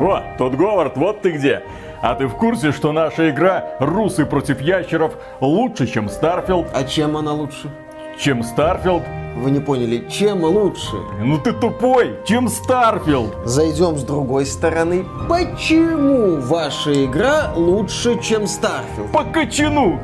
О, Тодд Говард, вот ты где. А ты в курсе, что наша игра «Русы против ящеров» лучше, чем Starfield? А чем она лучше? Чем Starfield? Вы не поняли, чем лучше? Ну ты тупой, чем Starfield? Зайдем с другой стороны. Почему ваша игра лучше, чем Starfield? По кочану!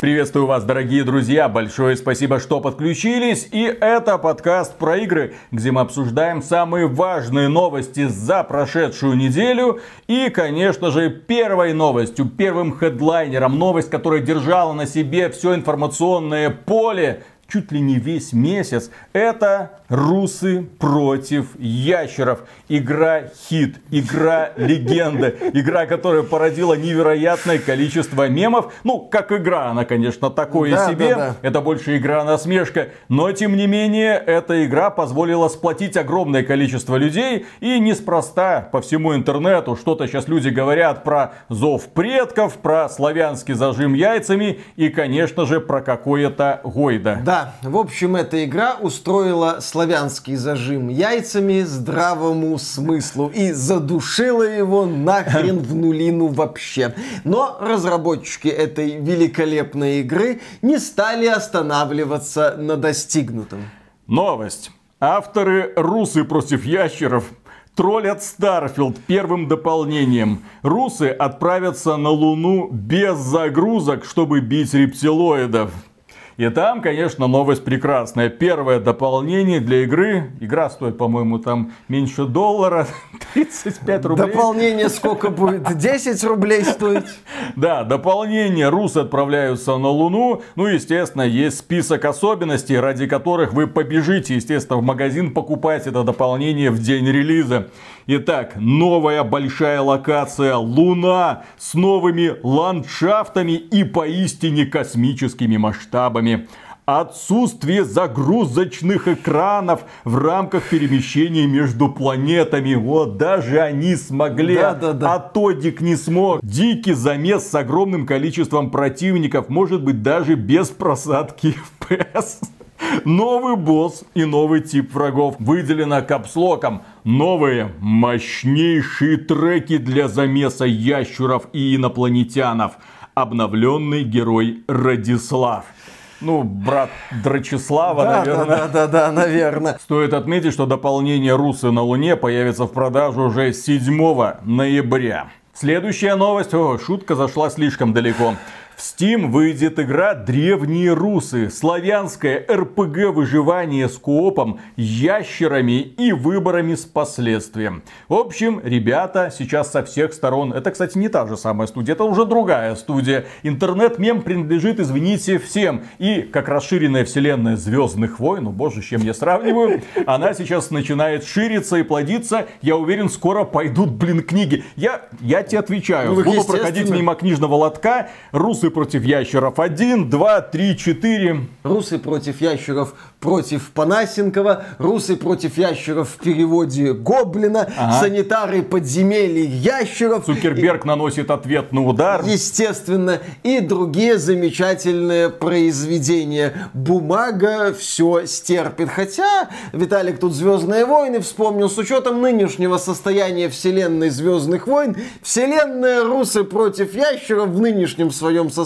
Приветствую вас, дорогие друзья. Большое спасибо, что подключились. И это подкаст про игры, где мы обсуждаем самые важные новости за прошедшую неделю. И, конечно же, первой новостью, первым хедлайнером, новость, которая держала на себе все информационное поле чуть ли не весь месяц. Это Русы против ящеров. Игра хит, игра легенда, игра, которая породила невероятное количество мемов. Ну, как игра она, конечно, такое да, себе. Да, да. Это больше игра насмешка. Но, тем не менее, эта игра позволила сплотить огромное количество людей. И неспроста по всему интернету что-то сейчас люди говорят про зов предков, про славянский зажим яйцами и, конечно же, про какое-то Гойда. Да, в общем, эта игра устроила славянский зажим яйцами здравому смыслу и задушила его нахрен в нулину вообще. Но разработчики этой великолепной игры не стали останавливаться на достигнутом. Новость. Авторы «Русы против ящеров» троллят Starfield первым дополнением. Русы отправятся на Луну без загрузок, чтобы бить рептилоидов. И там, конечно, новость прекрасная. Первое дополнение для игры. Игра стоит, по-моему, там меньше доллара. 35 рублей. Дополнение сколько будет? 10 рублей стоить? Да, дополнение. Русы отправляются на Луну. Ну, естественно, есть список особенностей, ради которых вы побежите, естественно, в магазин покупать это дополнение в день релиза. Итак, новая большая локация Луна с новыми ландшафтами и поистине космическими масштабами отсутствие загрузочных экранов в рамках перемещения между планетами. Вот даже они смогли, да, да, да. а Тодик не смог. Дикий замес с огромным количеством противников, может быть даже без просадки FPS. Новый босс и новый тип врагов. Выделено капслоком. Новые мощнейшие треки для замеса ящуров и инопланетянов. Обновленный герой Радислав. Ну, брат Драчеслава, да, наверное. Да, да, да, наверное. Стоит отметить, что дополнение Русы на Луне появится в продажу уже 7 ноября. Следующая новость. О, шутка зашла слишком далеко. В Steam выйдет игра «Древние русы». Славянское РПГ выживание с коопом, ящерами и выборами с последствием. В общем, ребята сейчас со всех сторон. Это, кстати, не та же самая студия, это уже другая студия. Интернет-мем принадлежит, извините, всем. И как расширенная вселенная Звездных войн, ну боже, с чем я сравниваю, она сейчас начинает шириться и плодиться. Я уверен, скоро пойдут, блин, книги. Я, я тебе отвечаю, ну, буду проходить мимо книжного лотка. Русы Русы против ящеров 1, 2, 3, 4. Русы против ящеров против Панасенкова. Русы против ящеров в переводе Гоблина. Ага. Санитары подземелий ящеров. Цукерберг и, наносит ответный удар. Естественно. И другие замечательные произведения. Бумага все стерпит. Хотя Виталик тут Звездные войны вспомнил. С учетом нынешнего состояния вселенной Звездных войн, вселенная Русы против ящеров в нынешнем своем состоянии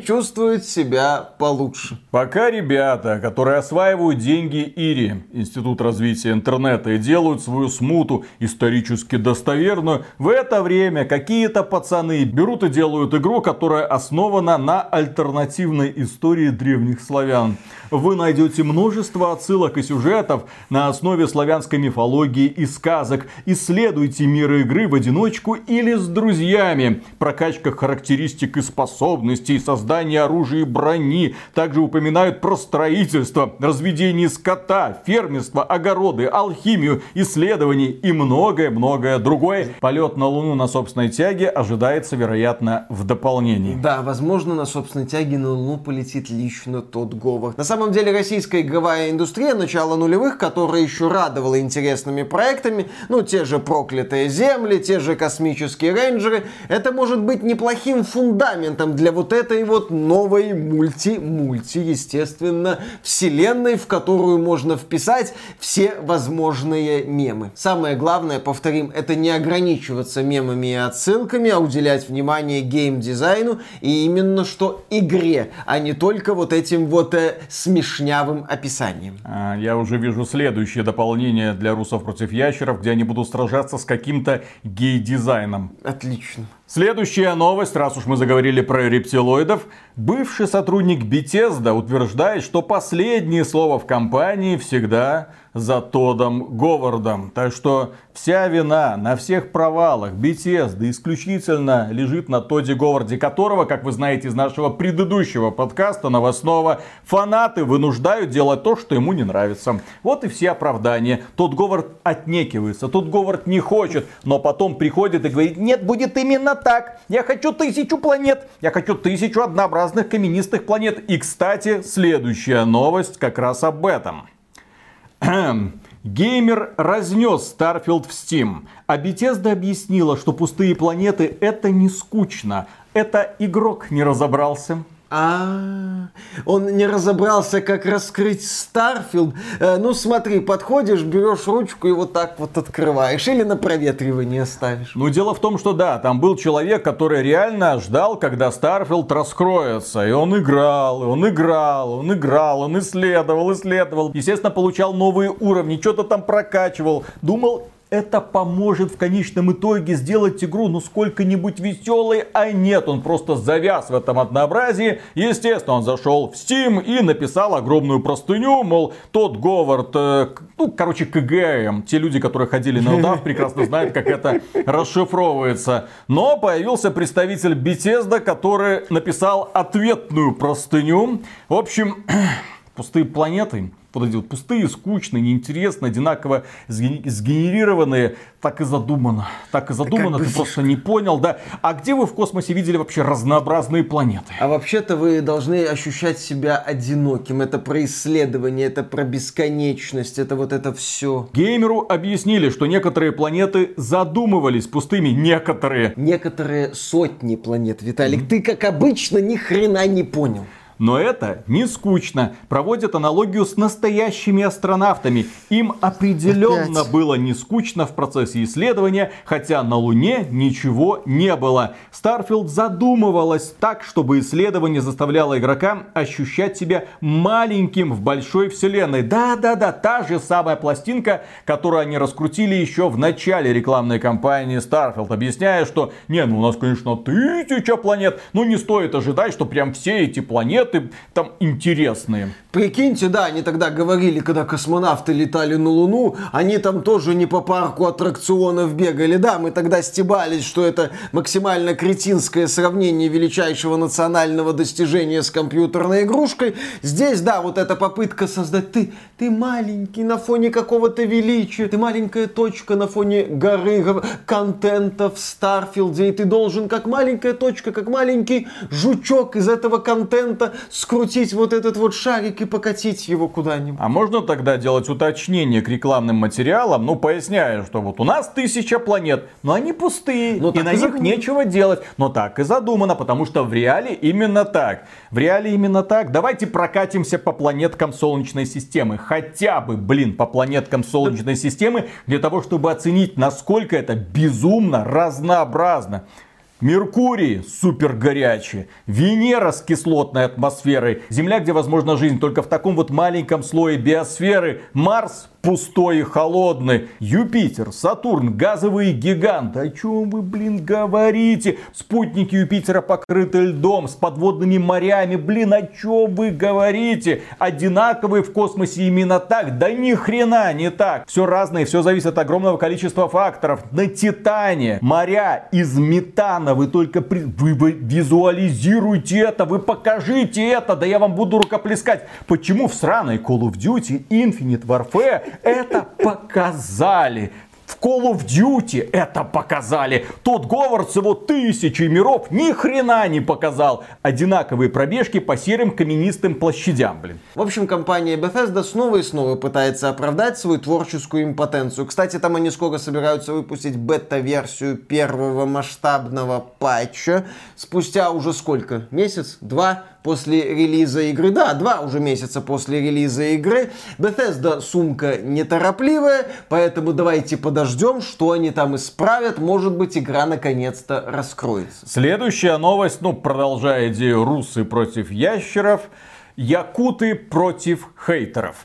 чувствуют себя получше. Пока ребята, которые осваивают деньги ИРИ, Институт развития интернета, и делают свою смуту исторически достоверную, в это время какие-то пацаны берут и делают игру, которая основана на альтернативной истории древних славян. Вы найдете множество отсылок и сюжетов на основе славянской мифологии и сказок. Исследуйте мир игры в одиночку или с друзьями. Прокачка характеристик и способностей способностей, создания оружия и брони. Также упоминают про строительство, разведение скота, фермерство, огороды, алхимию, исследования и многое-многое другое. Полет на Луну на собственной тяге ожидается, вероятно, в дополнении. Да, возможно, на собственной тяге на Луну полетит лично тот Говард. На самом деле российская игровая индустрия начала нулевых, которая еще радовала интересными проектами, ну, те же проклятые земли, те же космические рейнджеры, это может быть неплохим фундаментом для вот этой вот новой мульти-мульти, естественно, вселенной, в которую можно вписать все возможные мемы. Самое главное, повторим, это не ограничиваться мемами и отсылками, а уделять внимание геймдизайну и именно что игре, а не только вот этим вот э, смешнявым описанием. А, я уже вижу следующее дополнение для русов против ящеров, где они будут сражаться с каким-то гей-дизайном. Отлично. Следующая новость, раз уж мы заговорили про рептилоидов. Бывший сотрудник Bethesda утверждает, что последнее слово в компании всегда за Тодом Говардом. Так что вся вина на всех провалах Bethesda исключительно лежит на Тоде Говарде, которого, как вы знаете из нашего предыдущего подкаста новостного, фанаты вынуждают делать то, что ему не нравится. Вот и все оправдания. Тот Говард отнекивается, тот Говард не хочет, но потом приходит и говорит, нет, будет именно так. Я хочу тысячу планет, я хочу тысячу однообразных каменистых планет. И, кстати, следующая новость как раз об этом. Геймер разнес Starfield в Steam, а Bethesda объяснила, что пустые планеты это не скучно, это игрок не разобрался. А, он не разобрался, как раскрыть Starfield. Э, ну смотри, подходишь, берешь ручку и вот так вот открываешь. Или на проветривание ставишь. Ну дело в том, что да, там был человек, который реально ждал, когда Starfield раскроется. И он играл, и он играл, он играл, он исследовал, исследовал. Естественно, получал новые уровни, что-то там прокачивал. Думал, это поможет в конечном итоге сделать игру ну сколько-нибудь веселой, а нет, он просто завяз в этом однообразии. Естественно, он зашел в Steam и написал огромную простыню, мол, Тодд Говард, э, ну, короче, КГМ, те люди, которые ходили на удав, прекрасно знают, как это расшифровывается. Но появился представитель Bethesda, который написал ответную простыню. В общем, пустые планеты вот эти вот пустые, скучные, неинтересные, одинаково сгенерированные, так и задумано. Так и задумано, ты просто не понял, да. А где вы в космосе видели вообще разнообразные планеты? А вообще-то вы должны ощущать себя одиноким. Это про исследование, это про бесконечность, это вот это все. Геймеру объяснили, что некоторые планеты задумывались пустыми, некоторые. Некоторые сотни планет, Виталик. Mm-hmm. Ты, как обычно, ни хрена не понял. Но это не скучно. Проводят аналогию с настоящими астронавтами. Им определенно Опять. было не скучно в процессе исследования, хотя на Луне ничего не было. Starfield задумывалась так, чтобы исследование заставляло игрока ощущать себя маленьким в большой вселенной. Да-да-да, та же самая пластинка, которую они раскрутили еще в начале рекламной кампании Starfield, объясняя, что не, ну у нас, конечно, тысяча планет, но не стоит ожидать, что прям все эти планеты сюжеты там интересные. Прикиньте, да, они тогда говорили, когда космонавты летали на Луну, они там тоже не по парку аттракционов бегали. Да, мы тогда стебались, что это максимально кретинское сравнение величайшего национального достижения с компьютерной игрушкой. Здесь, да, вот эта попытка создать ты, ты маленький на фоне какого-то величия, ты маленькая точка на фоне горы контента в Старфилде, и ты должен как маленькая точка, как маленький жучок из этого контента скрутить вот этот вот шарик и покатить его куда-нибудь. А можно тогда делать уточнение к рекламным материалам, ну, поясняя, что вот у нас тысяча планет, но они пустые, но ну, и на и них нечего делать. Но так и задумано, потому что в реале именно так. В реале именно так. Давайте прокатимся по планеткам Солнечной системы. Хотя бы, блин, по планеткам Солнечной системы, для того, чтобы оценить, насколько это безумно разнообразно. Меркурий супер горячий, Венера с кислотной атмосферой, Земля, где возможна жизнь только в таком вот маленьком слое биосферы, Марс пустой и холодный. Юпитер, Сатурн, газовые гиганты. О чем вы, блин, говорите? Спутники Юпитера покрыты льдом, с подводными морями. Блин, о чем вы говорите? Одинаковые в космосе именно так? Да ни хрена не так. Все разное, все зависит от огромного количества факторов. На Титане моря из метана. Вы только при... вы, вы визуализируйте это, вы покажите это. Да я вам буду рукоплескать. Почему в сраной Call of Duty Infinite Warfare это показали. В Call of Duty это показали. Тот Говард с его тысячей миров ни хрена не показал. Одинаковые пробежки по серым каменистым площадям, блин. В общем, компания Bethesda снова и снова пытается оправдать свою творческую импотенцию. Кстати, там они скоро собираются выпустить бета-версию первого масштабного патча. Спустя уже сколько? Месяц? Два? После релиза игры. Да, два уже месяца после релиза игры. Bethesda сумка неторопливая, поэтому давайте подождем, что они там исправят. Может быть, игра наконец-то раскроется. Следующая новость, ну, продолжая идею русы против ящеров, якуты против хейтеров.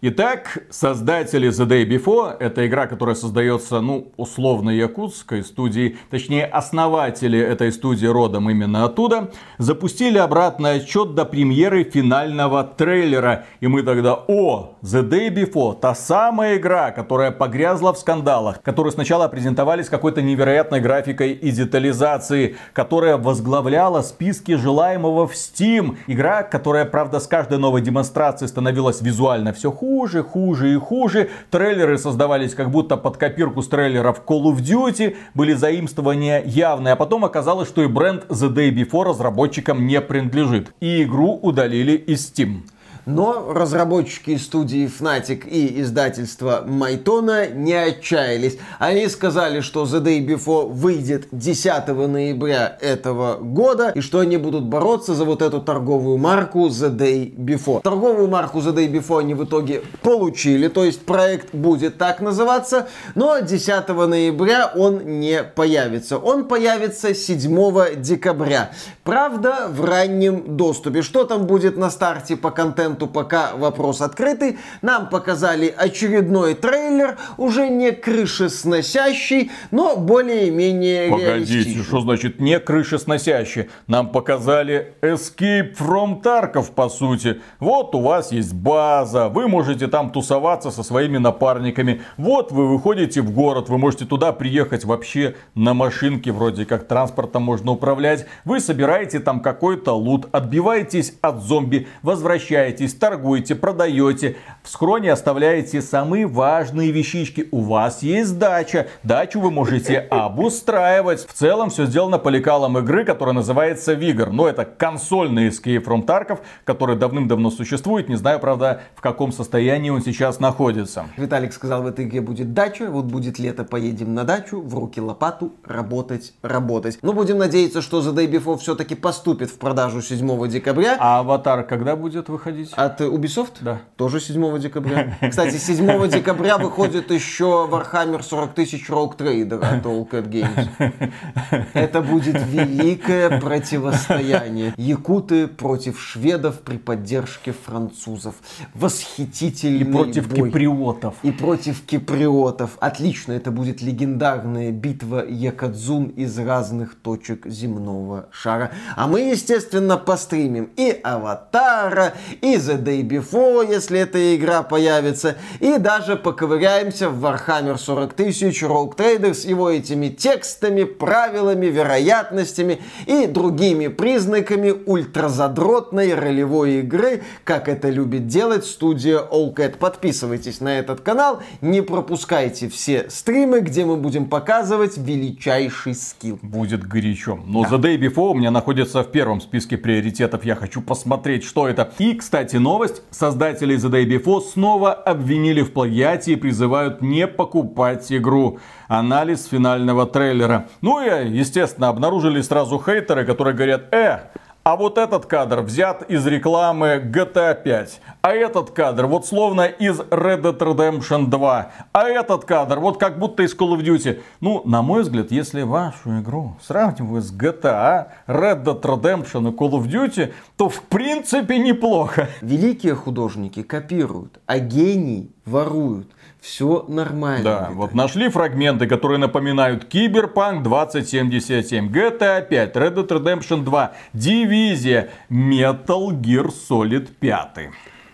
Итак, создатели The Day Before, это игра, которая создается, ну, условно якутской студии, точнее, основатели этой студии родом именно оттуда, запустили обратный отчет до премьеры финального трейлера. И мы тогда, о, The Day Before, та самая игра, которая погрязла в скандалах, которые сначала презентовались какой-то невероятной графикой и детализацией, которая возглавляла списки желаемого в Steam. Игра, которая, правда, с каждой новой демонстрацией становилась визуально все хуже, хуже, хуже и хуже. Трейлеры создавались как будто под копирку с трейлеров Call of Duty. Были заимствования явные. А потом оказалось, что и бренд The Day Before разработчикам не принадлежит. И игру удалили из Steam. Но разработчики студии Fnatic и издательства Майтона не отчаялись. Они сказали, что The Day Before выйдет 10 ноября этого года, и что они будут бороться за вот эту торговую марку The Day Before. Торговую марку The Day Before они в итоге получили, то есть проект будет так называться, но 10 ноября он не появится. Он появится 7 декабря. Правда, в раннем доступе. Что там будет на старте по контенту моменту, пока вопрос открытый, нам показали очередной трейлер, уже не крышесносящий, но более-менее Погодите, что значит не крышесносящий? Нам показали Escape from Tarkov, по сути. Вот у вас есть база, вы можете там тусоваться со своими напарниками. Вот вы выходите в город, вы можете туда приехать вообще на машинке, вроде как транспортом можно управлять. Вы собираете там какой-то лут, отбиваетесь от зомби, возвращаетесь торгуетесь, торгуете, продаете. В схроне оставляете самые важные вещички. У вас есть дача. Дачу вы можете обустраивать. В целом все сделано по лекалам игры, которая называется Vigor. Но это консольный Escape from Tarkov, который давным-давно существует. Не знаю, правда, в каком состоянии он сейчас находится. Виталик сказал, в этой игре будет дача. Вот будет лето, поедем на дачу, в руки лопату, работать, работать. Но будем надеяться, что The Day Before все-таки поступит в продажу 7 декабря. А Аватар когда будет выходить? От Ubisoft? Да. Тоже 7 декабря. Кстати, 7 декабря выходит еще Warhammer 40 тысяч Rogue Trader от All Cat Games. Это будет великое противостояние. Якуты против шведов при поддержке французов. Восхитительный И против бой. киприотов. И против киприотов. Отлично, это будет легендарная битва Якадзун из разных точек земного шара. А мы, естественно, постримим и Аватара, и The Day Before, если эта игра появится, и даже поковыряемся в Warhammer 40 тысяч, Rogue Trader с его этими текстами, правилами, вероятностями и другими признаками ультразадротной ролевой игры, как это любит делать студия Allcat. Подписывайтесь на этот канал, не пропускайте все стримы, где мы будем показывать величайший скилл. Будет горячо. Но да. The Day Before у меня находится в первом списке приоритетов. Я хочу посмотреть, что это. И, кстати, новость. Создатели The Day Before снова обвинили в плагиате и призывают не покупать игру. Анализ финального трейлера. Ну и, естественно, обнаружили сразу хейтеры, которые говорят, э, а вот этот кадр взят из рекламы GTA 5. А этот кадр вот словно из Red Dead Redemption 2. А этот кадр вот как будто из Call of Duty. Ну, на мой взгляд, если вашу игру сравнивать с GTA, Red Dead Redemption и Call of Duty, то в принципе неплохо. Великие художники копируют, а гении воруют все нормально. Да, Виталий. вот нашли фрагменты, которые напоминают Киберпанк 2077, GTA 5, Red Dead Redemption 2, Дивизия, Metal Gear Solid 5.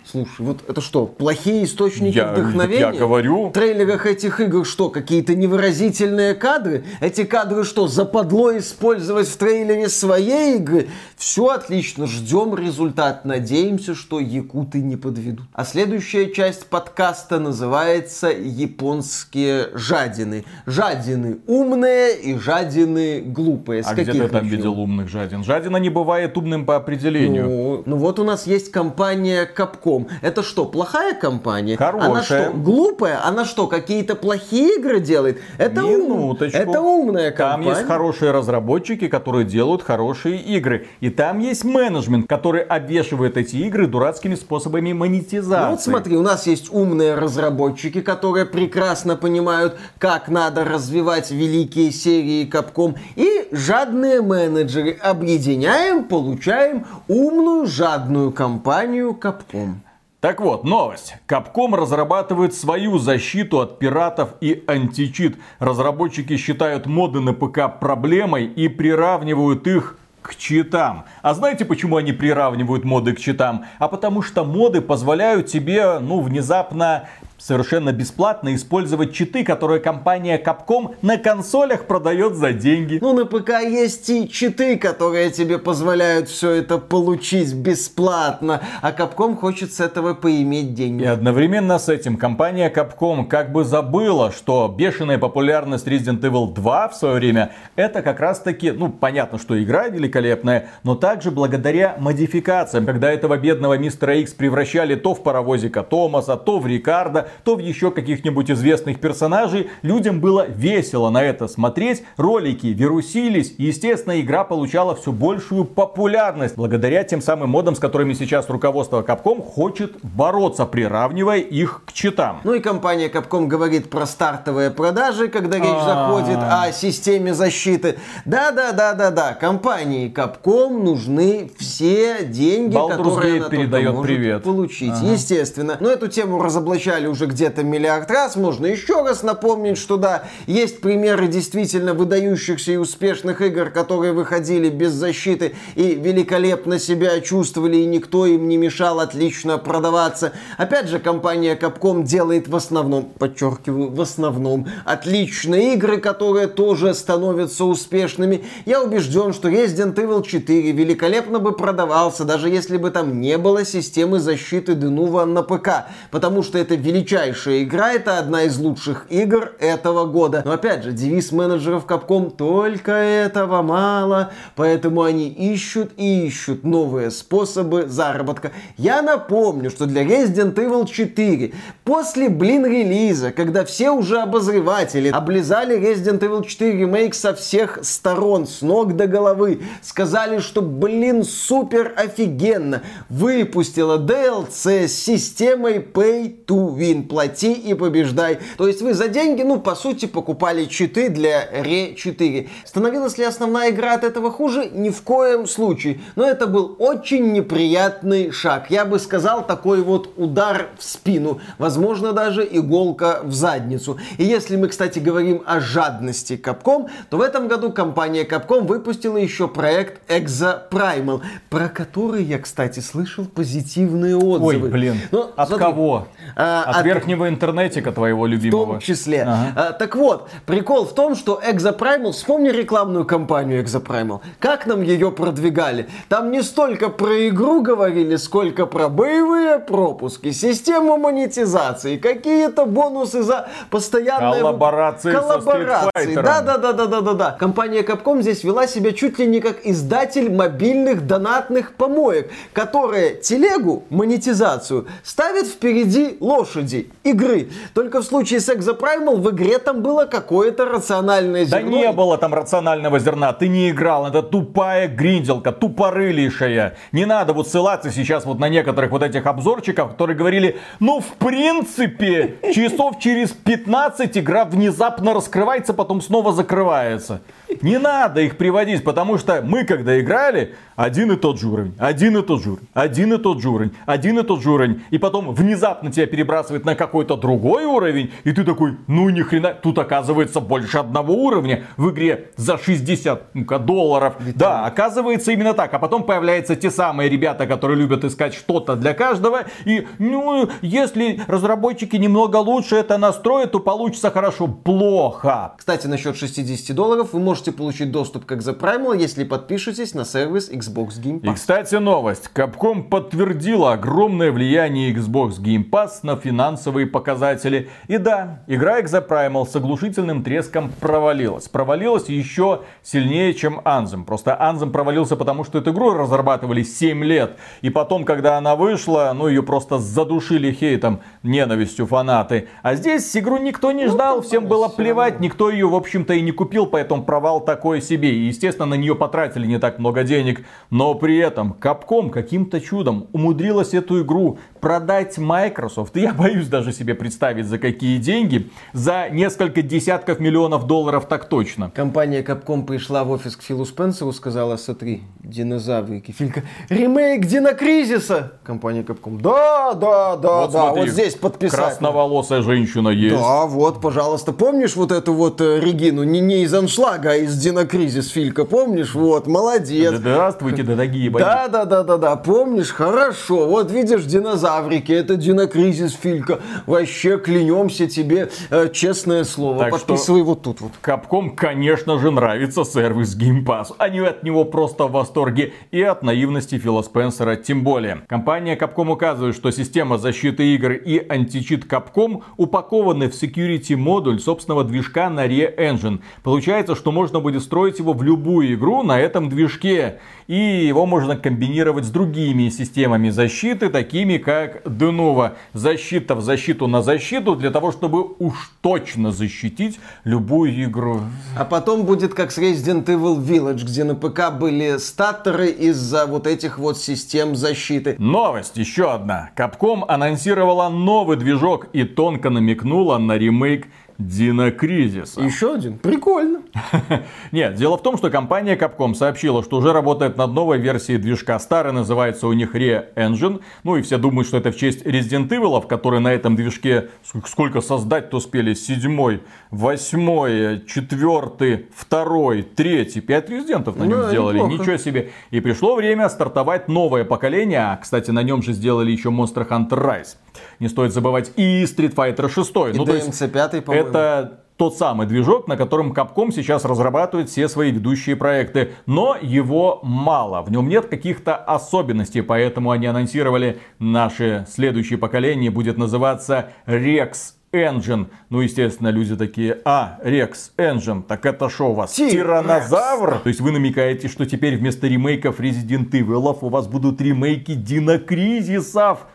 Слушай, вот это что, плохие источники я, вдохновения? Я говорю. В трейлерах этих игр что, какие-то невыразительные кадры? Эти кадры что, западло использовать в трейлере своей игры? Все отлично, ждем результат. Надеемся, что якуты не подведут. А следующая часть подкаста называется «Японские жадины». Жадины умные и жадины глупые. С а где ты там видел умных жадин? Жадина не бывает умным по определению. Ну, ну вот у нас есть компания Capcom. Это что, плохая компания? Хорошая. Она что, глупая? Она что, какие-то плохие игры делает? Это, ум... Это умная компания. Там есть хорошие разработчики, которые делают хорошие игры. И там есть менеджмент, который обвешивает эти игры дурацкими способами монетизации. Ну вот смотри, у нас есть умные разработчики, которые прекрасно понимают, как надо развивать великие серии Capcom. И жадные менеджеры. Объединяем, получаем умную жадную компанию Capcom. Так вот, новость. Capcom разрабатывает свою защиту от пиратов и античит. Разработчики считают моды на ПК проблемой и приравнивают их к читам. А знаете, почему они приравнивают моды к читам? А потому что моды позволяют тебе, ну, внезапно совершенно бесплатно использовать читы, которые компания Capcom на консолях продает за деньги. Ну, на ПК есть и читы, которые тебе позволяют все это получить бесплатно, а Capcom хочет с этого поиметь деньги. И одновременно с этим компания Capcom как бы забыла, что бешеная популярность Resident Evil 2 в свое время, это как раз таки, ну, понятно, что игра великолепная, но также благодаря модификациям, когда этого бедного мистера X превращали то в паровозика Томаса, то в Рикардо, то в еще каких-нибудь известных персонажей. Людям было весело на это смотреть, ролики вирусились, и, естественно, игра получала все большую популярность, благодаря тем самым модам, с которыми сейчас руководство Capcom хочет бороться, приравнивая их к читам. Ну и компания Capcom говорит про стартовые продажи, когда речь заходит о системе защиты. Да-да-да-да-да, компании Capcom нужны все деньги, Baldur's которые Gate она передает может привет. получить. Естественно. Но эту тему разоблачали уже где-то миллиард раз. Можно еще раз напомнить, что да, есть примеры действительно выдающихся и успешных игр, которые выходили без защиты и великолепно себя чувствовали, и никто им не мешал отлично продаваться. Опять же, компания Capcom делает в основном, подчеркиваю, в основном отличные игры, которые тоже становятся успешными. Я убежден, что Resident Evil 4 великолепно бы продавался, даже если бы там не было системы защиты Denuvo на ПК, потому что это величайший величайшая игра, это одна из лучших игр этого года. Но опять же, девиз менеджеров Capcom только этого мало, поэтому они ищут и ищут новые способы заработка. Я напомню, что для Resident Evil 4 после, блин, релиза, когда все уже обозреватели облизали Resident Evil 4 ремейк со всех сторон, с ног до головы, сказали, что, блин, супер офигенно, выпустила DLC с системой Pay to Win плати и побеждай. То есть вы за деньги, ну, по сути, покупали читы для Ре 4. Становилась ли основная игра от этого хуже? Ни в коем случае. Но это был очень неприятный шаг. Я бы сказал, такой вот удар в спину. Возможно, даже иголка в задницу. И если мы, кстати, говорим о жадности Capcom, то в этом году компания Capcom выпустила еще проект Exo Primal, про который я, кстати, слышал позитивные отзывы. Ой, блин, ну, от смотри, кого? А, от, от верхнего интернетика твоего любимого. В том числе. Ага. А, так вот, прикол в том, что Exoprimal, вспомни рекламную кампанию Exoprimal. Как нам ее продвигали? Там не столько про игру говорили, сколько про боевые пропуски, систему монетизации, какие-то бонусы за постоянные... Коллаборации, Коллаборации. Да, да, да, да, да, да, да. Компания Capcom здесь вела себя чуть ли не как издатель мобильных донатных помоек, которые телегу, монетизацию, ставят впереди лошади игры. Только в случае с Exoprimal в игре там было какое-то рациональное зерно. Да не было там рационального зерна, ты не играл, это тупая гринделка, тупорылейшая. Не надо вот ссылаться сейчас вот на некоторых вот этих обзорчиков, которые говорили, ну в принципе, часов через 15 игра внезапно раскрывается, потом снова закрывается. Не надо их приводить, потому что мы когда играли, один и тот же уровень, один и тот же уровень, один и тот же уровень, один и тот же уровень, и потом внезапно тебя перебрасывает на какой-то другой уровень, и ты такой, ну ни хрена, тут оказывается больше одного уровня в игре за 60 ну долларов. Виталий. Да, оказывается именно так. А потом появляются те самые ребята, которые любят искать что-то для каждого. И, ну, если разработчики немного лучше это настроят, то получится хорошо. Плохо. Кстати, насчет 60 долларов вы можете получить доступ как за Primal, если подпишетесь на сервис Xbox Game Pass. И, кстати, новость. Capcom подтвердила огромное влияние Xbox Game Pass на финансовые показатели. И да, игра Exoprimal с оглушительным треском провалилась. Провалилась еще сильнее, чем Anthem. Просто Anthem провалился потому, что эту игру разрабатывали 7 лет. И потом, когда она вышла, ну ее просто задушили хейтом, ненавистью фанаты. А здесь игру никто не ну, ждал, всем было плевать, никто ее, в общем-то, и не купил, поэтому провал такой себе. И, естественно, на нее потратили не так много денег. Но при этом Capcom каким-то чудом умудрилась эту игру продать Microsoft. И я боюсь даже себе представить, за какие деньги. За несколько десятков миллионов долларов так точно. Компания Capcom пришла в офис к Филу Спенсеру, сказала, смотри, динозаврики. Филька, ремейк Динокризиса. Компания Capcom, да, да, да, вот да, смотри, вот здесь подписать. Красноволосая женщина есть. Да, вот, пожалуйста. Помнишь вот эту вот э, Регину, не, не из Аншлага, а из Динокризис, Филька, помнишь? Вот, молодец. Здравствуйте, дорогие Да, да, да, да, да, помнишь? Хорошо. Вот видишь, динозаврики, это Динокризис, Филька. Вообще клянемся тебе, э, честное слово. Так Подписывай что вот тут вот. Капком, конечно же, нравится сервис Game Pass. Они от него просто в восторге и от наивности Фила Спенсера тем более. Компания Capcom указывает, что система защиты игр и античит Capcom упакованы в security модуль собственного движка на Re-Engine. Получается, что можно будет строить его в любую игру на этом движке. И его можно комбинировать с другими системами защиты, такими как Denuvo. Защита в защиту на защиту, для того, чтобы уж точно защитить любую игру. А потом будет как с Resident Evil Village, где на ПК были статоры из-за вот этих вот систем защиты. Новость еще одна. Capcom анонсировала новый движок и тонко намекнула на ремейк Динокризиса. Еще один? Прикольно. Нет, дело в том, что компания Capcom сообщила, что уже работает над новой версией движка. Старый называется у них Re-Engine. Ну и все думают, что это в честь Resident Evil, которые на этом движке сколько создать-то успели. Седьмой, восьмой, четвертый, второй, третий. Пять резидентов на нем ну, сделали. Неплохо. Ничего себе. И пришло время стартовать новое поколение. А, кстати, на нем же сделали еще Monster Hunter Rise. Не стоит забывать и Street Fighter 6. И ну, DMC 5, по-моему. Это тот самый движок, на котором Capcom сейчас разрабатывает все свои ведущие проекты. Но его мало, в нем нет каких-то особенностей, поэтому они анонсировали наше следующее поколение будет называться Rex Engine. Ну, естественно, люди такие, а, Rex Engine, так это что у вас, тиранозавр? То есть вы намекаете, что теперь вместо ремейков Resident Evil у вас будут ремейки Динокризисов?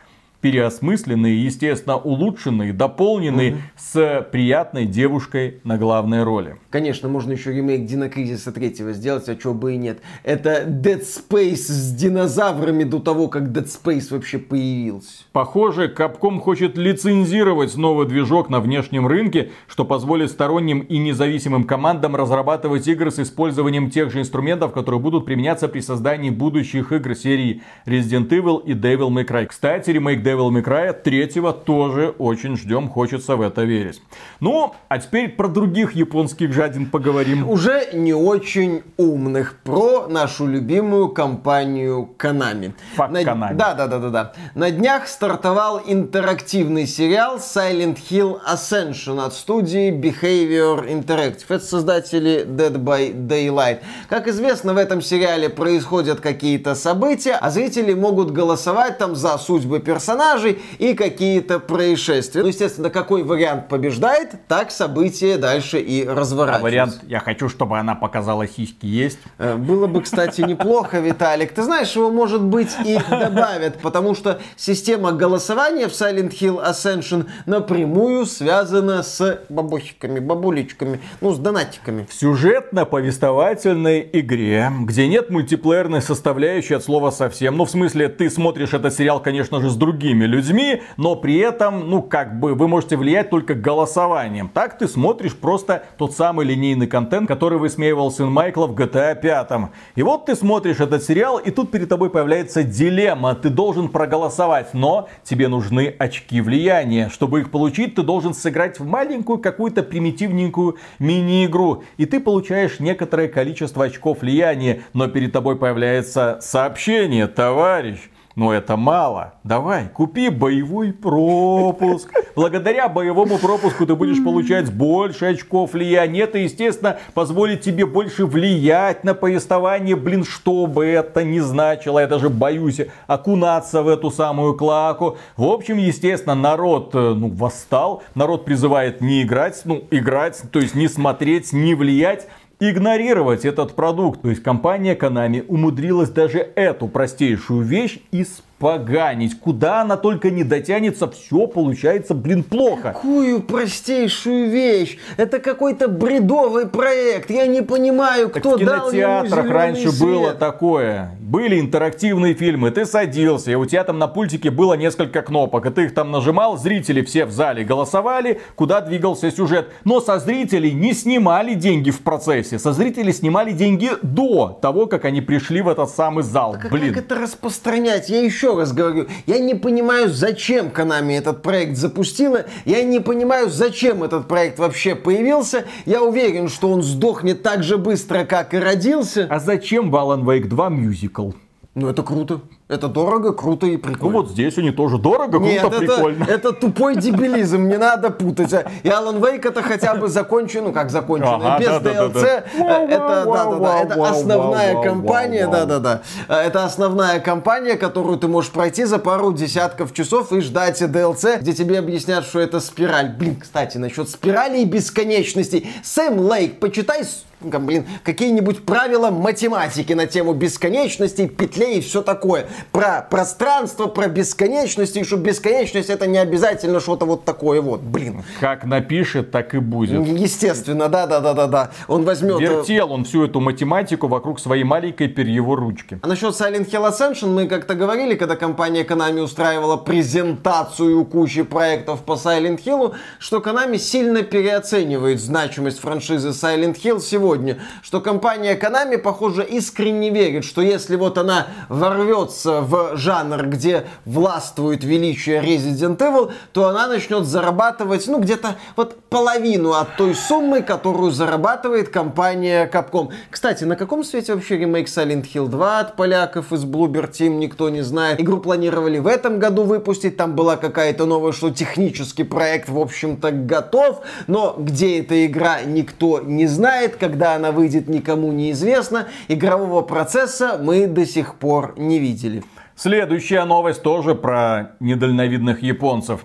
Переосмысленные, естественно, улучшенные, дополненные угу. с приятной девушкой на главной роли. Конечно, можно еще ремейк Динокризиса третьего сделать, а чего бы и нет. Это Dead Space с динозаврами до того, как Dead Space вообще появился. Похоже, Capcom хочет лицензировать новый движок на внешнем рынке, что позволит сторонним и независимым командам разрабатывать игры с использованием тех же инструментов, которые будут применяться при создании будущих игр серии Resident Evil и Devil May Cry. Кстати, ремейк Devil May Cry третьего тоже очень ждем, хочется в это верить. Ну, а теперь про других японских жадин поговорим. Уже не очень умных. Про нашу любимую компанию Konami. Факт На... Konami. Да, да, да, да, да. На днях стартовал интерактивный сериал Silent Hill Ascension от студии Behavior Interactive. Это создатели Dead by Daylight. Как известно, в этом сериале происходят какие-то события, а зрители могут голосовать там за судьбы персонажей персонажей и какие-то происшествия. Ну, естественно, какой вариант побеждает, так события дальше и разворачиваются. А вариант «я хочу, чтобы она показала сиськи» есть? Э, было бы, кстати, неплохо, Виталик. Ты знаешь, его, может быть, и добавят, потому что система голосования в Silent Hill Ascension напрямую связана с бабосиками, бабулечками, ну, с донатиками. В сюжетно-повествовательной игре, где нет мультиплеерной составляющей от слова совсем, ну, в смысле, ты смотришь этот сериал, конечно же, с другим другими людьми, но при этом, ну, как бы, вы можете влиять только голосованием. Так ты смотришь просто тот самый линейный контент, который высмеивал сын Майкла в GTA 5. И вот ты смотришь этот сериал, и тут перед тобой появляется дилемма. Ты должен проголосовать, но тебе нужны очки влияния. Чтобы их получить, ты должен сыграть в маленькую какую-то примитивненькую мини-игру. И ты получаешь некоторое количество очков влияния, но перед тобой появляется сообщение, товарищ но это мало. Давай, купи боевой пропуск. Благодаря боевому пропуску ты будешь получать больше очков влияния. Это, естественно, позволит тебе больше влиять на повествование. Блин, что бы это ни значило. Я даже боюсь окунаться в эту самую клаку. В общем, естественно, народ э, ну, восстал. Народ призывает не играть, ну, играть, то есть не смотреть, не влиять игнорировать этот продукт. То есть компания Konami умудрилась даже эту простейшую вещь исправить поганить. Куда она только не дотянется, все получается, блин, плохо. Какую простейшую вещь? Это какой-то бредовый проект. Я не понимаю, так кто в дал ему раньше свет. было такое. Были интерактивные фильмы. Ты садился, и у тебя там на пультике было несколько кнопок. И ты их там нажимал, зрители все в зале голосовали, куда двигался сюжет. Но со зрителей не снимали деньги в процессе. Со зрителей снимали деньги до того, как они пришли в этот самый зал. Так блин. как это распространять? Я еще еще раз говорю, я не понимаю, зачем Konami этот проект запустила, я не понимаю, зачем этот проект вообще появился, я уверен, что он сдохнет так же быстро, как и родился. А зачем в Alan Wake 2 мюзикл? Ну это круто. Это дорого, круто и прикольно. Ну вот здесь они тоже дорого, Нет, круто, это, прикольно. Это тупой дебилизм, не надо путать. И Alan Wake это хотя бы закончен, ну как закончен, ага, без да, DLC. да, да. Это, да, да, да, это основная кампания, вау, да, да, да. Это основная кампания, которую ты можешь пройти за пару десятков часов и ждать DLC, где тебе объяснят, что это спираль. Блин, кстати, насчет спирали и бесконечностей. Сэм Лейк, почитай блин, какие-нибудь правила математики на тему бесконечности, петлей и все такое. Про пространство, про бесконечность, и что бесконечность это не обязательно что-то вот такое вот, блин. Как напишет, так и будет. Естественно, да-да-да-да-да. Он возьмет... Э, Вертел он всю эту математику вокруг своей маленькой перьевой ручки. А насчет Silent Hill Ascension мы как-то говорили, когда компания Konami устраивала презентацию кучи проектов по Silent Hill, что Konami сильно переоценивает значимость франшизы Silent Hill сегодня сегодня, что компания Konami, похоже, искренне верит, что если вот она ворвется в жанр, где властвует величие Resident Evil, то она начнет зарабатывать, ну, где-то вот половину от той суммы, которую зарабатывает компания Capcom. Кстати, на каком свете вообще ремейк Silent Hill 2 от поляков из Bloober Team, никто не знает. Игру планировали в этом году выпустить, там была какая-то новая, что технический проект, в общем-то, готов, но где эта игра, никто не знает, когда когда она выйдет, никому не известно. Игрового процесса мы до сих пор не видели. Следующая новость тоже про недальновидных японцев.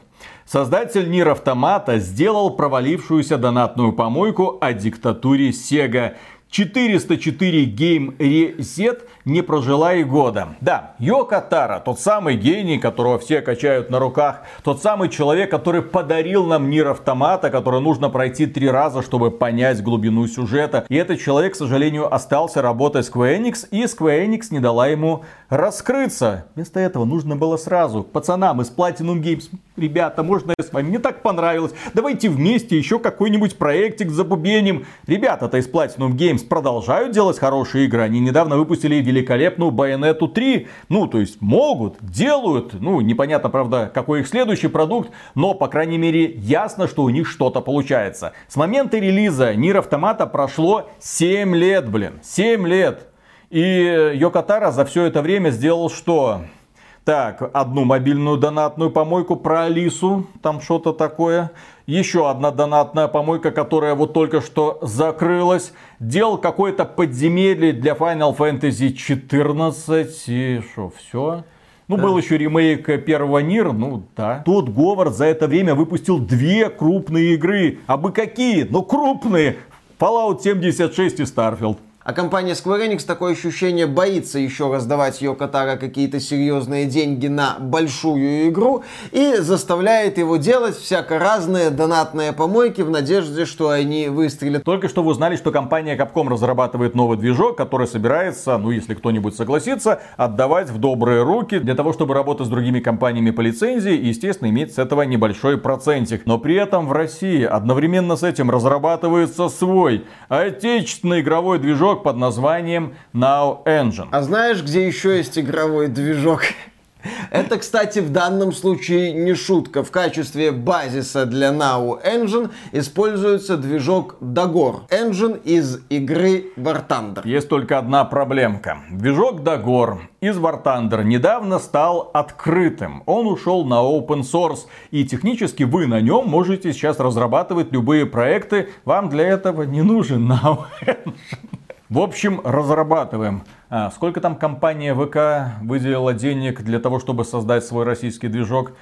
Создатель Нир Автомата сделал провалившуюся донатную помойку о диктатуре Sega. 404 Game Reset не прожила и года. Да, Йока Тара, тот самый гений, которого все качают на руках, тот самый человек, который подарил нам мир автомата, который нужно пройти три раза, чтобы понять глубину сюжета. И этот человек, к сожалению, остался работать Square Enix, и Square Enix не дала ему раскрыться. Вместо этого нужно было сразу пацанам из Platinum Games, ребята, можно я с вами, мне так понравилось, давайте вместе еще какой-нибудь проектик забубеним. Ребята-то из Platinum Games продолжают делать хорошие игры, они недавно выпустили великолепную Bayonetta 3. Ну, то есть могут, делают. Ну, непонятно, правда, какой их следующий продукт, но, по крайней мере, ясно, что у них что-то получается. С момента релиза Нир Автомата прошло 7 лет, блин. 7 лет. И Йокатара за все это время сделал что? Так, одну мобильную донатную помойку про Алису, там что-то такое. Еще одна донатная помойка, которая вот только что закрылась. Делал какое-то подземелье для Final Fantasy 14. И что, все? Ну, был еще ремейк первого Нир, ну да. Тот Говард за это время выпустил две крупные игры. А бы какие? Ну, крупные. Fallout 76 и Starfield. А компания Square Enix такое ощущение боится еще раз давать ее Катара какие-то серьезные деньги на большую игру и заставляет его делать всяко разные донатные помойки в надежде, что они выстрелят. Только что вы узнали, что компания Capcom разрабатывает новый движок, который собирается, ну если кто-нибудь согласится, отдавать в добрые руки для того, чтобы работать с другими компаниями по лицензии и, естественно, иметь с этого небольшой процентик. Но при этом в России одновременно с этим разрабатывается свой отечественный игровой движок под названием Now Engine. А знаешь, где еще есть игровой движок? Это, кстати, в данном случае не шутка. В качестве базиса для Now Engine используется движок Dagor. Engine из игры War Thunder. Есть только одна проблемка. Движок Dagor из War Thunder недавно стал открытым. Он ушел на open source. И технически вы на нем можете сейчас разрабатывать любые проекты. Вам для этого не нужен Now Engine. В общем, разрабатываем. А, сколько там компания ВК выделила денег для того, чтобы создать свой российский движок?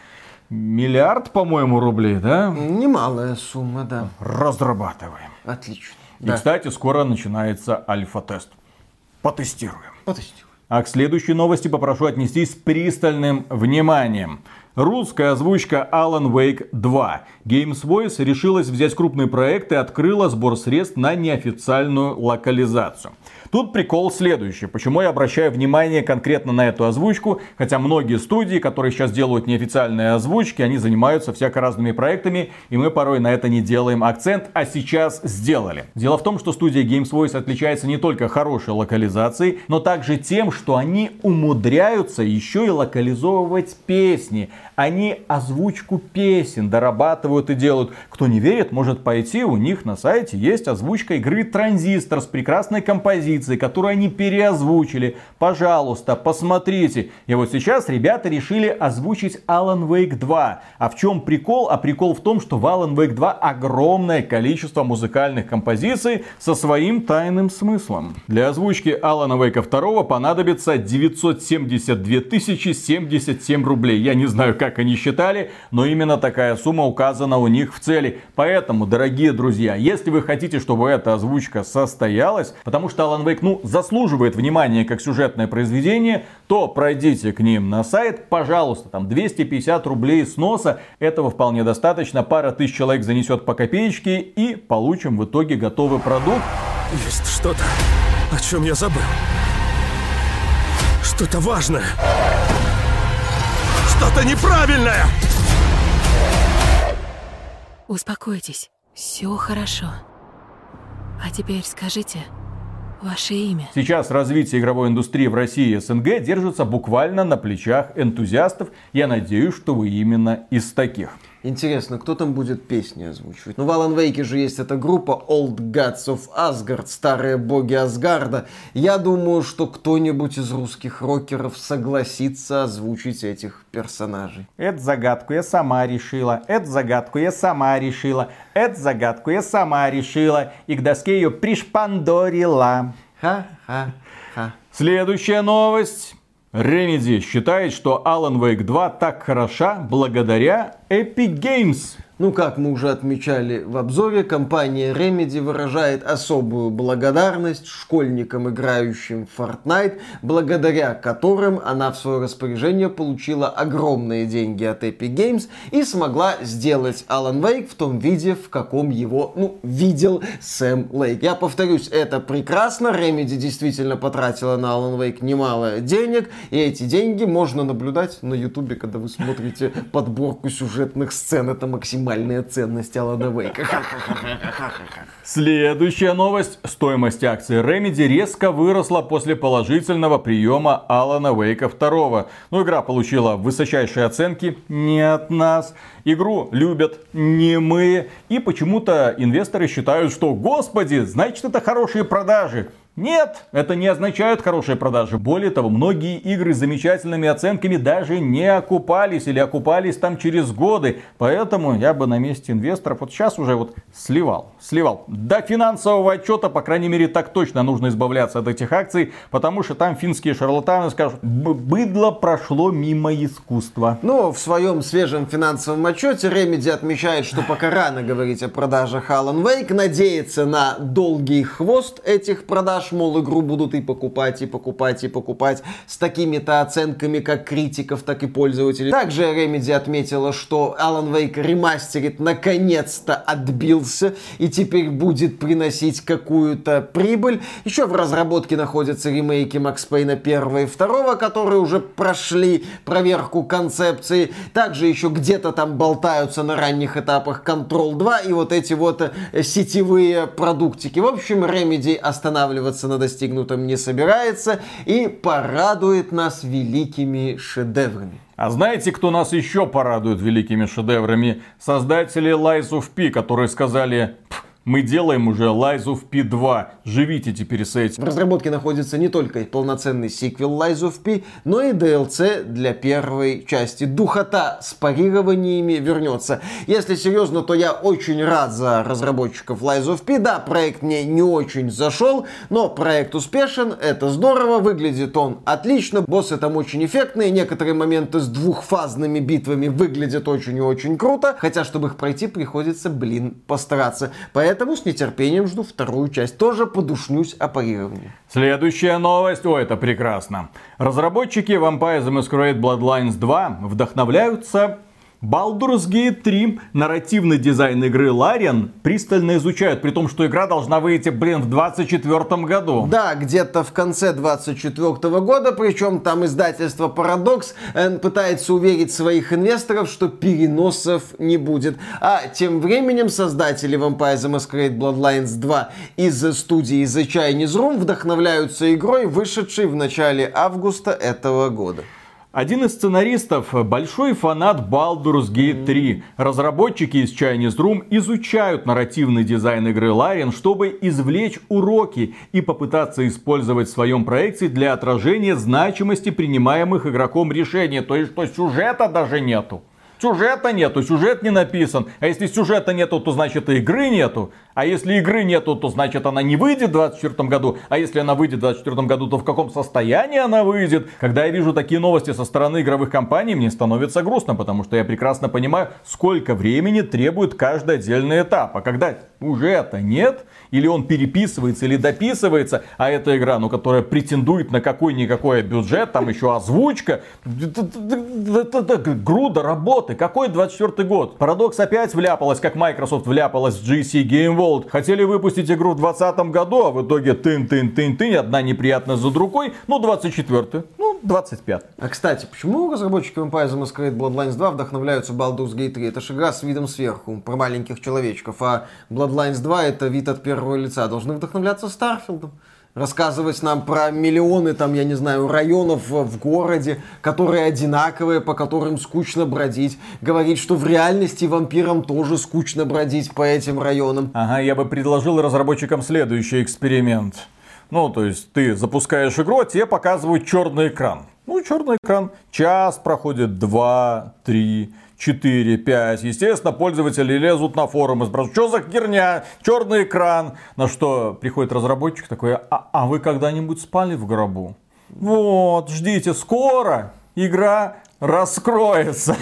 Миллиард, по-моему, рублей, да? Немалая сумма, да. Разрабатываем. Отлично. И, да. кстати, скоро начинается альфа-тест. Потестируем. Потестируем. А к следующей новости попрошу отнестись с пристальным вниманием. Русская озвучка Alan Wake 2. Games Voice решилась взять крупный проект и открыла сбор средств на неофициальную локализацию. Тут прикол следующий. Почему я обращаю внимание конкретно на эту озвучку? Хотя многие студии, которые сейчас делают неофициальные озвучки, они занимаются всяко разными проектами, и мы порой на это не делаем акцент, а сейчас сделали. Дело в том, что студия Games Voice отличается не только хорошей локализацией, но также тем, что они умудряются еще и локализовывать песни. Они озвучку песен дорабатывают и делают. Кто не верит, может пойти, у них на сайте есть озвучка игры Транзистор с прекрасной композицией которую они переозвучили. Пожалуйста, посмотрите. И вот сейчас ребята решили озвучить Alan Wake 2. А в чем прикол? А прикол в том, что в Alan Wake 2 огромное количество музыкальных композиций со своим тайным смыслом. Для озвучки Alan Wake 2 понадобится 972 077 рублей. Я не знаю, как они считали, но именно такая сумма указана у них в цели. Поэтому, дорогие друзья, если вы хотите, чтобы эта озвучка состоялась, потому что Alan Wake, ну, заслуживает внимания как сюжетное произведение, то пройдите к ним на сайт, пожалуйста, там 250 рублей сноса, этого вполне достаточно, пара тысяч человек занесет по копеечке и получим в итоге готовый продукт. Есть что-то, о чем я забыл. Что-то важное. Что-то неправильное! Успокойтесь, все хорошо. А теперь скажите, Ваше имя. Сейчас развитие игровой индустрии в России и СНГ держится буквально на плечах энтузиастов. Я надеюсь, что вы именно из таких. Интересно, кто там будет песни озвучивать? Ну, в Alan Wake же есть эта группа Old Gods of Asgard, старые боги Асгарда. Я думаю, что кто-нибудь из русских рокеров согласится озвучить этих персонажей. Эту загадку я сама решила, эту загадку я сама решила, эту загадку я сама решила, и к доске ее пришпандорила. Ха-ха-ха. Следующая новость. Remedy считает, что Alan Wake 2 так хороша благодаря Epic Games. Ну, как мы уже отмечали в обзоре, компания Remedy выражает особую благодарность школьникам, играющим в Fortnite, благодаря которым она в свое распоряжение получила огромные деньги от Epic Games и смогла сделать Alan Wake в том виде, в каком его, ну, видел Сэм Лейк. Я повторюсь, это прекрасно, Remedy действительно потратила на Alan Wake немало денег, и эти деньги можно наблюдать на ютубе, когда вы смотрите подборку сюжетных сцен. Это максимально максимальная ценность Алана Вейка. Следующая новость. Стоимость акций Remedy резко выросла после положительного приема Алана Вейка 2. Ну, игра получила высочайшие оценки не от нас. Игру любят не мы. И почему-то инвесторы считают, что, господи, значит это хорошие продажи. Нет, это не означает хорошие продажи. Более того, многие игры с замечательными оценками даже не окупались или окупались там через годы. Поэтому я бы на месте инвесторов вот сейчас уже вот сливал, сливал. До финансового отчета, по крайней мере, так точно нужно избавляться от этих акций, потому что там финские шарлатаны скажут, быдло прошло мимо искусства. Ну, в своем свежем финансовом отчете Remedy отмечает, что пока рано говорить о продажах Alan Wake, надеется на долгий хвост этих продаж продаж, мол, игру будут и покупать, и покупать, и покупать с такими-то оценками как критиков, так и пользователей. Также Remedy отметила, что Alan Wake ремастерит наконец-то отбился и теперь будет приносить какую-то прибыль. Еще в разработке находятся ремейки Max Payne 1 и 2, которые уже прошли проверку концепции. Также еще где-то там болтаются на ранних этапах Control 2 и вот эти вот э, сетевые продуктики. В общем, Remedy останавливаться на достигнутом не собирается и порадует нас великими шедеврами. А знаете, кто нас еще порадует великими шедеврами? Создатели Lies of P, которые сказали, мы делаем уже Lies of P2. Живите теперь с этим. В разработке находится не только полноценный сиквел Lies of P, но и DLC для первой части. Духота с парированиями вернется. Если серьезно, то я очень рад за разработчиков Lies of P. Да, проект мне не очень зашел, но проект успешен, это здорово, выглядит он отлично, боссы там очень эффектные, некоторые моменты с двухфазными битвами выглядят очень и очень круто, хотя, чтобы их пройти, приходится, блин, постараться. Поэтому Поэтому с нетерпением жду вторую часть. Тоже подушнюсь о парировании. Следующая новость. О, это прекрасно. Разработчики Vampire the Masquerade Bloodlines 2 вдохновляются Baldur's Gate 3 нарративный дизайн игры Лариан пристально изучают, при том, что игра должна выйти, блин, в 24 году. Да, где-то в конце 24 года, причем там издательство Paradox э, пытается уверить своих инвесторов, что переносов не будет. А тем временем создатели Vampire the Masquerade Bloodlines 2 из студии The Chinese Room вдохновляются игрой, вышедшей в начале августа этого года. Один из сценаристов – большой фанат Baldur's Gate 3. Разработчики из Chinese Room изучают нарративный дизайн игры Larian, чтобы извлечь уроки и попытаться использовать в своем проекте для отражения значимости принимаемых игроком решений. То есть, что сюжета даже нету. Сюжета нету, сюжет не написан. А если сюжета нету, то значит и игры нету. А если игры нету, то значит она не выйдет в 2024 году. А если она выйдет в 2024 году, то в каком состоянии она выйдет? Когда я вижу такие новости со стороны игровых компаний, мне становится грустно, потому что я прекрасно понимаю, сколько времени требует каждый отдельный этап. А когда уже это нет, или он переписывается, или дописывается, а эта игра, ну, которая претендует на какой-никакой бюджет, там еще озвучка, груда работы. Какой 24 год? Парадокс опять вляпалась, как Microsoft вляпалась в GC Game World. Хотели выпустить игру в 2020 году, а в итоге тын-тын-тын-тын, одна неприятность за другой. Ну, 24 ну, 25 А, кстати, почему разработчики Vampire the Masquerade Bloodlines 2 вдохновляются Baldur's Gate 3? Это же игра с видом сверху, про маленьких человечков, а Bloodlines 2 это вид от первого лица. Должны вдохновляться Старфилдом рассказывать нам про миллионы, там, я не знаю, районов в, городе, которые одинаковые, по которым скучно бродить. Говорить, что в реальности вампирам тоже скучно бродить по этим районам. Ага, я бы предложил разработчикам следующий эксперимент. Ну, то есть ты запускаешь игру, а тебе показывают черный экран. Ну, черный экран. Час проходит, два, три, 4, 5. Естественно, пользователи лезут на форумы, спрашивают, что за херня, черный экран. На что приходит разработчик такой, а, а вы когда-нибудь спали в гробу? Вот, ждите, скоро игра раскроется.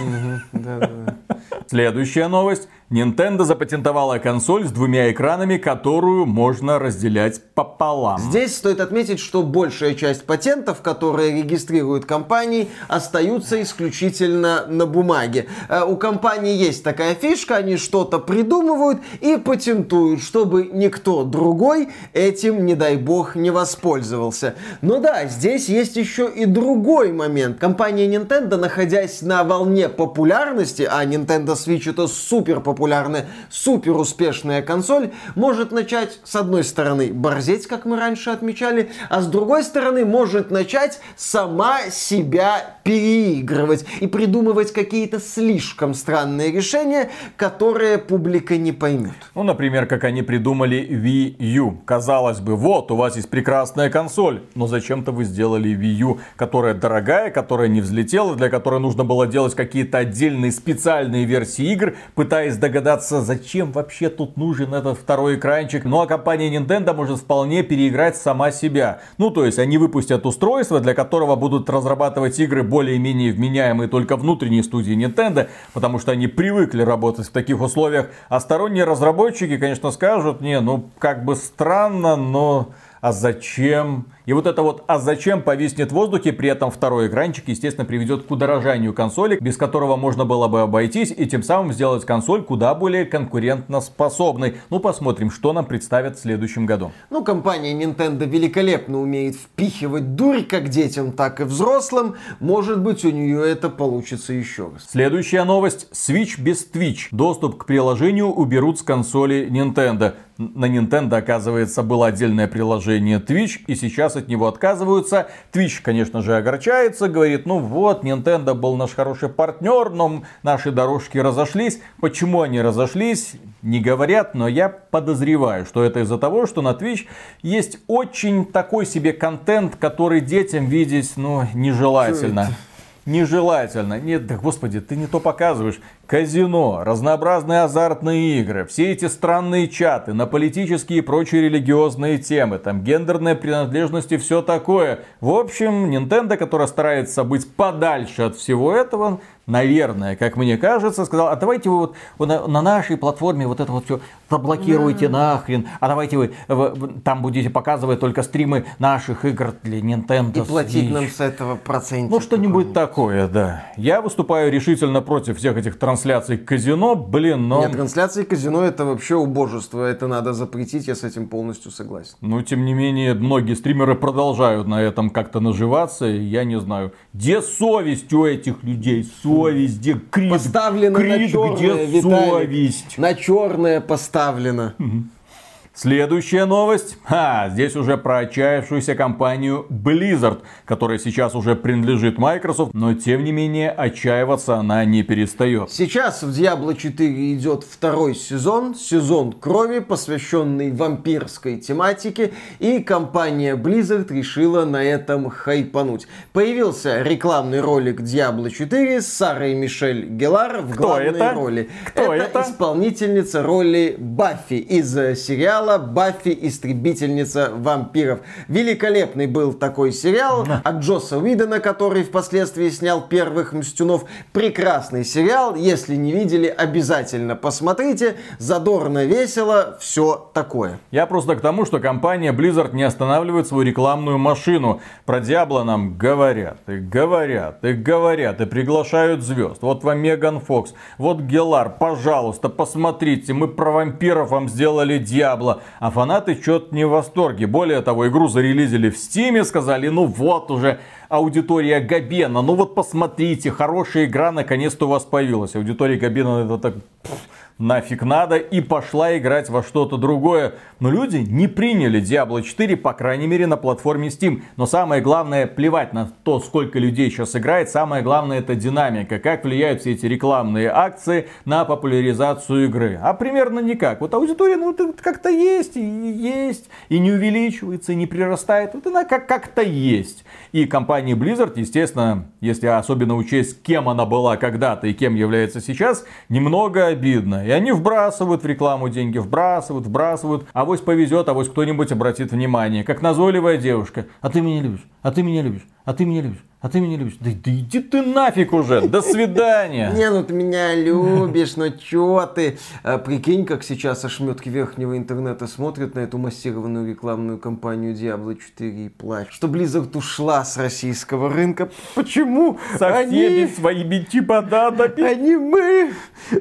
Следующая новость. Nintendo запатентовала консоль с двумя экранами, которую можно разделять пополам. Здесь стоит отметить, что большая часть патентов, которые регистрируют компании, остаются исключительно на бумаге. Э, у компании есть такая фишка, они что-то придумывают и патентуют, чтобы никто другой этим, не дай бог, не воспользовался. Но да, здесь есть еще и другой момент. Компания Nintendo, находясь на волне популярности, а Nintendo Switch это супер популярная, супер успешная консоль, может начать, с одной стороны, борзеть, как мы раньше отмечали, а с другой стороны, может начать сама себя переигрывать и придумывать какие-то слишком странные решения, которые публика не поймет. Ну, например, как они придумали Wii U. Казалось бы, вот, у вас есть прекрасная консоль, но зачем-то вы сделали Wii U, которая дорогая, которая не взлетела, для которой нужно было делать какие-то отдельные специальные версии игр, пытаясь догадаться, зачем вообще тут нужен этот второй экранчик. Ну а компания Nintendo может вполне переиграть сама себя. Ну то есть они выпустят устройство, для которого будут разрабатывать игры более-менее вменяемые только внутренние студии Nintendo, потому что они привыкли работать в таких условиях. А сторонние разработчики, конечно, скажут, не, ну как бы странно, но а зачем? И вот это вот «а зачем» повиснет в воздухе, при этом второй экранчик, естественно, приведет к удорожанию консоли, без которого можно было бы обойтись, и тем самым сделать консоль куда более конкурентно способной. Ну, посмотрим, что нам представят в следующем году. Ну, компания Nintendo великолепно умеет впихивать дурь как детям, так и взрослым. Может быть, у нее это получится еще раз. Следующая новость. Switch без Twitch. Доступ к приложению уберут с консоли Nintendo на Nintendo, оказывается, было отдельное приложение Twitch, и сейчас от него отказываются. Twitch, конечно же, огорчается, говорит, ну вот, Nintendo был наш хороший партнер, но наши дорожки разошлись. Почему они разошлись, не говорят, но я подозреваю, что это из-за того, что на Twitch есть очень такой себе контент, который детям видеть, ну, нежелательно нежелательно. Нет, да господи, ты не то показываешь казино, разнообразные азартные игры, все эти странные чаты на политические и прочие религиозные темы, там гендерная принадлежность и все такое. В общем, Nintendo, которая старается быть подальше от всего этого, наверное, как мне кажется, сказал, а давайте вы вот на, на нашей платформе вот это вот все заблокируйте да. нахрен, а давайте вы, вы там будете показывать только стримы наших игр для Nintendo И платить Switch. нам с этого процентов. Ну, что-нибудь такое, да. Я выступаю решительно против всех этих трансляций трансляций казино, блин, но... Нет, трансляции казино это вообще убожество, это надо запретить, я с этим полностью согласен. Но, тем не менее, многие стримеры продолжают на этом как-то наживаться, я не знаю, где совесть у этих людей, совесть, где крик, Поставлена крик, на черное, где Виталик, совесть? На черное поставлено. Угу. Следующая новость. А, здесь уже про отчаявшуюся компанию Blizzard, которая сейчас уже принадлежит Microsoft, но тем не менее отчаиваться она не перестает. Сейчас в Diablo 4 идет второй сезон, сезон крови, посвященный вампирской тематике, и компания Blizzard решила на этом хайпануть. Появился рекламный ролик Diablo 4 с Сарой Мишель Гелар в Кто главной это? роли. Кто это, это исполнительница роли Баффи из сериала сериала «Баффи. Истребительница вампиров». Великолепный был такой сериал от Джосса Уидона, который впоследствии снял первых «Мстюнов». Прекрасный сериал. Если не видели, обязательно посмотрите. Задорно, весело, все такое. Я просто к тому, что компания Blizzard не останавливает свою рекламную машину. Про Диабло нам говорят, и говорят, и говорят, и приглашают звезд. Вот вам Меган Фокс, вот Гелар, пожалуйста, посмотрите, мы про вампиров вам сделали Диабло а фанаты что-то не в восторге. Более того, игру зарелизили в Стиме, сказали, ну вот уже аудитория Габена, ну вот посмотрите, хорошая игра наконец-то у вас появилась. Аудитория Габена это так нафиг надо и пошла играть во что-то другое. Но люди не приняли Diablo 4, по крайней мере, на платформе Steam. Но самое главное, плевать на то, сколько людей сейчас играет, самое главное это динамика. Как влияют все эти рекламные акции на популяризацию игры. А примерно никак. Вот аудитория, ну, как-то есть, и есть, и не увеличивается, и не прирастает. Вот она как- как-то есть. И компания Blizzard, естественно, если особенно учесть, кем она была когда-то и кем является сейчас, немного обидно. И они вбрасывают в рекламу деньги, вбрасывают, вбрасывают. А вось повезет, а вось кто-нибудь обратит внимание. Как назойливая девушка. А ты меня любишь, а ты меня любишь, а ты меня любишь. А ты меня любишь? Да, да иди ты нафиг уже, до свидания. Не, ну ты меня любишь, ну чё ты? А, прикинь, как сейчас ошметки верхнего интернета смотрят на эту массированную рекламную кампанию Diablo 4 и плачут. Что Blizzard ушла с российского рынка. Почему? Со всеми своими чиподадами. Они мы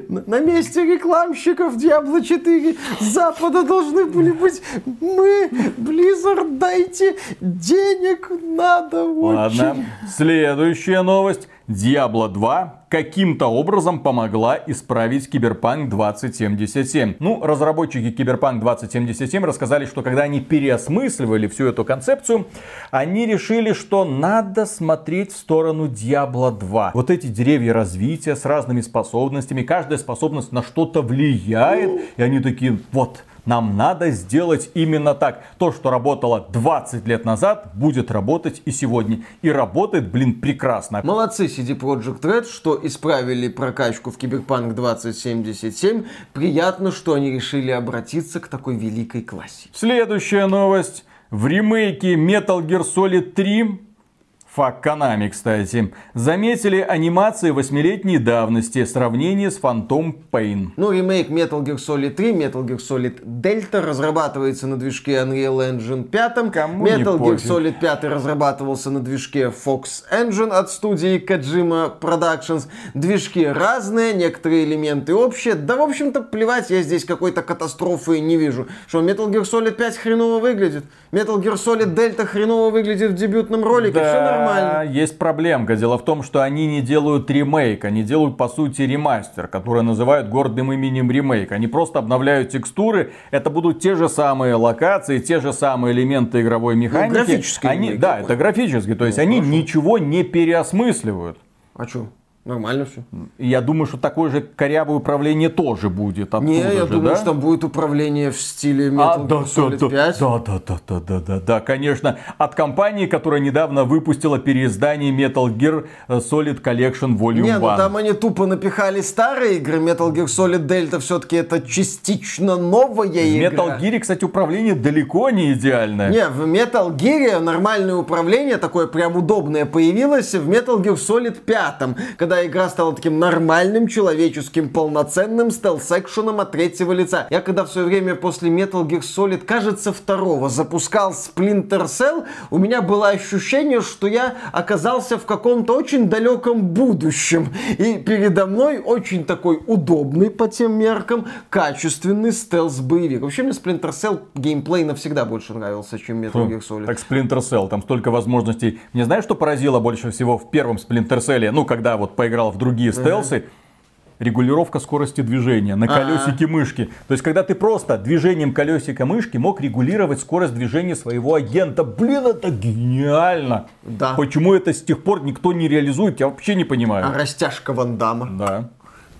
на месте рекламщиков Diablo 4 с Запада должны были быть мы. Blizzard, дайте денег, надо очень. Ладно. Следующая новость. Diablo 2 каким-то образом помогла исправить Киберпанк 2077. Ну, разработчики Киберпанк 2077 рассказали, что когда они переосмысливали всю эту концепцию, они решили, что надо смотреть в сторону Diablo 2. Вот эти деревья развития с разными способностями, каждая способность на что-то влияет, и они такие, вот, нам надо сделать именно так. То, что работало 20 лет назад, будет работать и сегодня. И работает, блин, прекрасно. Молодцы CD Projekt Red, что исправили прокачку в Киберпанк 2077. Приятно, что они решили обратиться к такой великой классике. Следующая новость. В ремейке Metal Gear Solid 3 Факт Konami, кстати. Заметили анимации восьмилетней давности, сравнение с Phantom Pain. Ну, ремейк Metal Gear Solid 3, Metal Gear Solid Delta разрабатывается на движке Unreal Engine 5. Кому Metal Gear. Solid 5 разрабатывался на движке Fox Engine от студии Kojima Productions. Движки разные, некоторые элементы общие. Да, в общем-то, плевать, я здесь какой-то катастрофы не вижу. Что, Metal Gear Solid 5 хреново выглядит? Metal Gear Solid Delta хреново выглядит в дебютном ролике? Все нормально. Есть проблемка. Дело в том, что они не делают ремейк, они делают по сути ремастер, который называют гордым именем ремейк. Они просто обновляют текстуры. Это будут те же самые локации, те же самые элементы игровой механики. графический они, ремейк Да, это графический. То есть они ничего не переосмысливают. А что? Нормально все. Я думаю, что такое же корявое управление тоже будет. Не, я же, думаю, да? что там будет управление в стиле А, Metal да, Gear Solid да, 5. да, да, да, да, да, да, да, конечно. От компании, которая недавно выпустила переиздание Metal Gear Solid Collection Volume Не, ну 1. там они тупо напихали старые игры. Metal Gear Solid Delta все-таки это частично новая В игра. Metal Gear, кстати, управление далеко не идеальное. Не, в Metal Gear нормальное управление, такое прям удобное, появилось в Metal Gear Solid 5, когда игра стала таким нормальным, человеческим, полноценным стелс-экшеном от третьего лица. Я когда в свое время после Metal Gear Solid, кажется, второго запускал Splinter Cell, у меня было ощущение, что я оказался в каком-то очень далеком будущем. И передо мной очень такой удобный по тем меркам, качественный стелс-боевик. Вообще мне Splinter Cell геймплей навсегда больше нравился, чем Metal Gear Solid. Так Splinter Cell, там столько возможностей. Не знаешь, что поразило больше всего в первом Splinter Cell? Ну, когда вот поиграл в другие стелсы, регулировка скорости движения на колесике мышки. То есть, когда ты просто движением колесика мышки мог регулировать скорость движения своего агента. Блин, это гениально! Да. Почему это с тех пор никто не реализует, я вообще не понимаю. А растяжка Ван Дамма, Да.